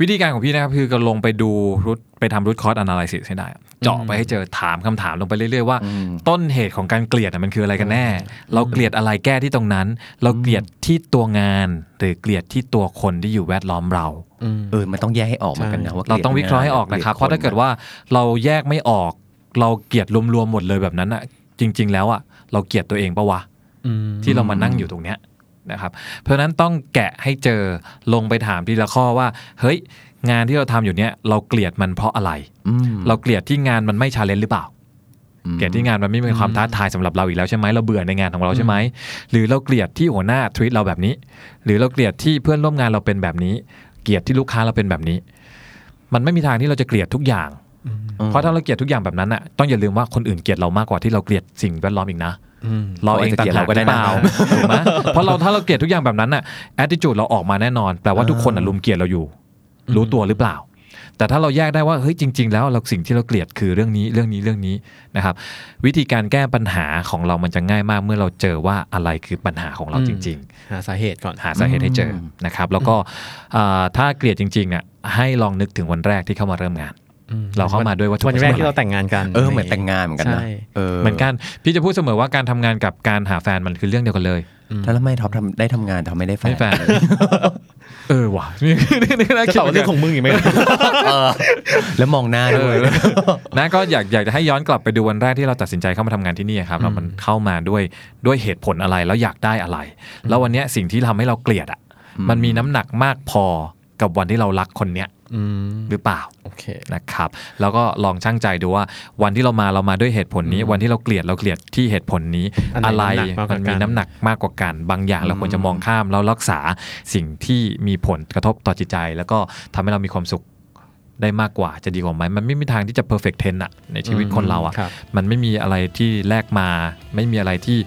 วิธีการของพี่นะครับคือก็ลงไปดูรุดไปทำรุดคอร์ส analysis ให้ได้ เจาะไปให้เจอถามคำถามลงไปเรื่อยๆว่าอืมต้นเหตุของการเกลียดน่ะมันคืออะไรกันแน่ เราเกลียดอะไรแก้ที่ตรงนั้น เราเกลียดที่ตัวงาน หรือเกลียดที่ตัวคนที่อยู่แวดล้อมเราอืมเออมันต้องแยกให้ออกเหมือนกันนะว่าเราต้องวิเคราะห์ให้ออกนะครับเพราะถ้าเกิดว่าเราแยกไม่ออก เราเกลียดรวมๆหมดเลยแบบนั้นอะจริง ๆ แล้วอะเราเกลียดตัวเองปะวะอืมที่เรามานั่งอยู่ตรงเนี้ยนะครับ เพราะฉะนั้นต้องแกะให้เจอลงไปถามทีละข้อว่า เฮ้ย งานที่เราทำอยู่เนี้ยเราเกลียดมันเพราะอะไรอืมเราเกลียดที่งานมันไม่ชาเลนจ์หรือเปล่าเกลียดที่งานมันไม่มีความท้าทายสำหรับเราอีกแล้วใช่ไหมเราเบื่อในงานของเราใช่ไหมหรือเราเกลียดที่หัวหน้าทวีตเราแบบนี้ หรือเราเกลียดที่เพื่อนร่วมงานเราเป็นแบบนี้ เกลียดที่ลูกค้าเราเป็นแบบนี้ มันไม่มีทางที่เราจะเกลียดทุกอย่าง เพราะถ้าเราเกลียดทุกอย่างแบบนั้นอะต้องอย่าลืมว่าคนอื่นเกลียดเรามากกว่าที่เราเกลียดสิ่งแวดล้อมอีกนะเราเองต่างหากหรือเปล่าถูกไหมเพราะเราถ้าเราเกลียดทุกอย่างแบบนั้นน่ะ attitude เราออกมาแน่นอนแปลว่าทุกคนน่ะลุมเกลียดเราอยู่ รู้ตัวหรือเปล่า แต่ถ้าเราแยกได้ว่าเฮ้ยจริง ๆ แล้วเราสิ่งที่เราเกลียดคือเรื่องนี้เรื่องนี้เรื่องนี้นะครับ วิธีการแก้ปัญหาของเรามันจะง่ายมากเมื่อเราเจอว่าอะไรคือปัญหาของเราจริง ๆ หาสาเหตุก่อนหาสาเหตุให้เจออนะครับ แล้วก็อ่าถ้าเกลียดจริงๆอะให้ลองนึกถึงวันแรกที่เข้ามาเริ่มงาน เราเข้ามาด้วยวัตถุวันแรกที่เราแต่งงานกันเออเหมือนแต่งงานเหมือนกันนะใช่เออเหมือนกันพี่จะพูดเสมอว่าการทำงานกับการหาแฟนมันคือเรื่องเดียวกันเลยแล้วทำไมท็อปทำได้ทำงานทำไม่ได้แฟนไม่แฟนเออว่ะนี่นี่น่าจะคิดตอบเหมือนเรื่กัอนงของมึงอีกไหมเออแล้วมองหน้าเอด้วยอนะก็อยากอยากจะให้ย้อนกลับไปดูวันแรกที่เราตัดสินใจเข้ามาทำงานที่นี่ครับเรามันเข้ามาด้วยด้วยเหตุผลอะไรแล้วอยากได้อะไร แล้ววันเนี้ยสิ่งที่ทำให้เราเกลียดอะมันมีน้ำหนักมากพอ กับวันที่เรารักคนเนี้ยอืมหรือเปล่าโอเคนะครับ แล้วก็ลองชั่งใจดูว่า วันที่เรามาเรามาด้วยเหตุผลนี้ วันที่เราเกลียดเราเกลียดที่เหตุผลนี้อันไหนอะไรน้ำหนักมากกว่ามันมีกันน้ำหนักมากกว่ากันบางอย่างเราควรจะมองข้ามแล้วรักษาสิ่งที่มีผลกระทบต่อจิตใจ แล้วก็ทำให้เรามีความสุขได้มากกว่าจะดีกว่าไหมมันไม่มีทางที่จะ perfect ten อะในชีวิตคนเราอะครับมันไม่มีอะไรที่แลกมา ไม่มีอะไรที่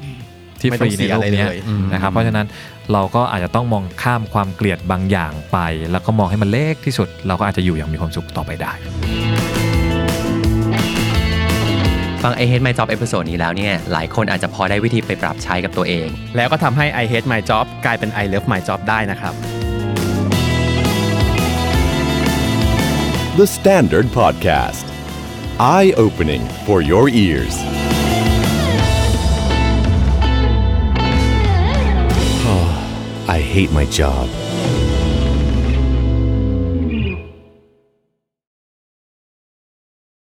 ที่ไม่ฟต้อรีงเสีในยโลอะไรกเนี้ยเลยอืมนะครับ เพราะฉะนั้นเราก็อาจจะต้องมองข้ามความเกลียดบางอย่างไป แล้วก็มองให้มันเล็กที่สุด เราก็อาจจะอยู่อย่างมีความสุขต่อไปได้ฟัง I Hate My Job episode นี้แล้วเนี่ยหลายคนอาจจะพอได้วิธีไปปรับใช้กับตัวเอง แล้วก็ทำให้ I hate my job กลายเป็น I love my job ได้นะครับ The Standard Podcast. Eye opening for your ears. I hate my job.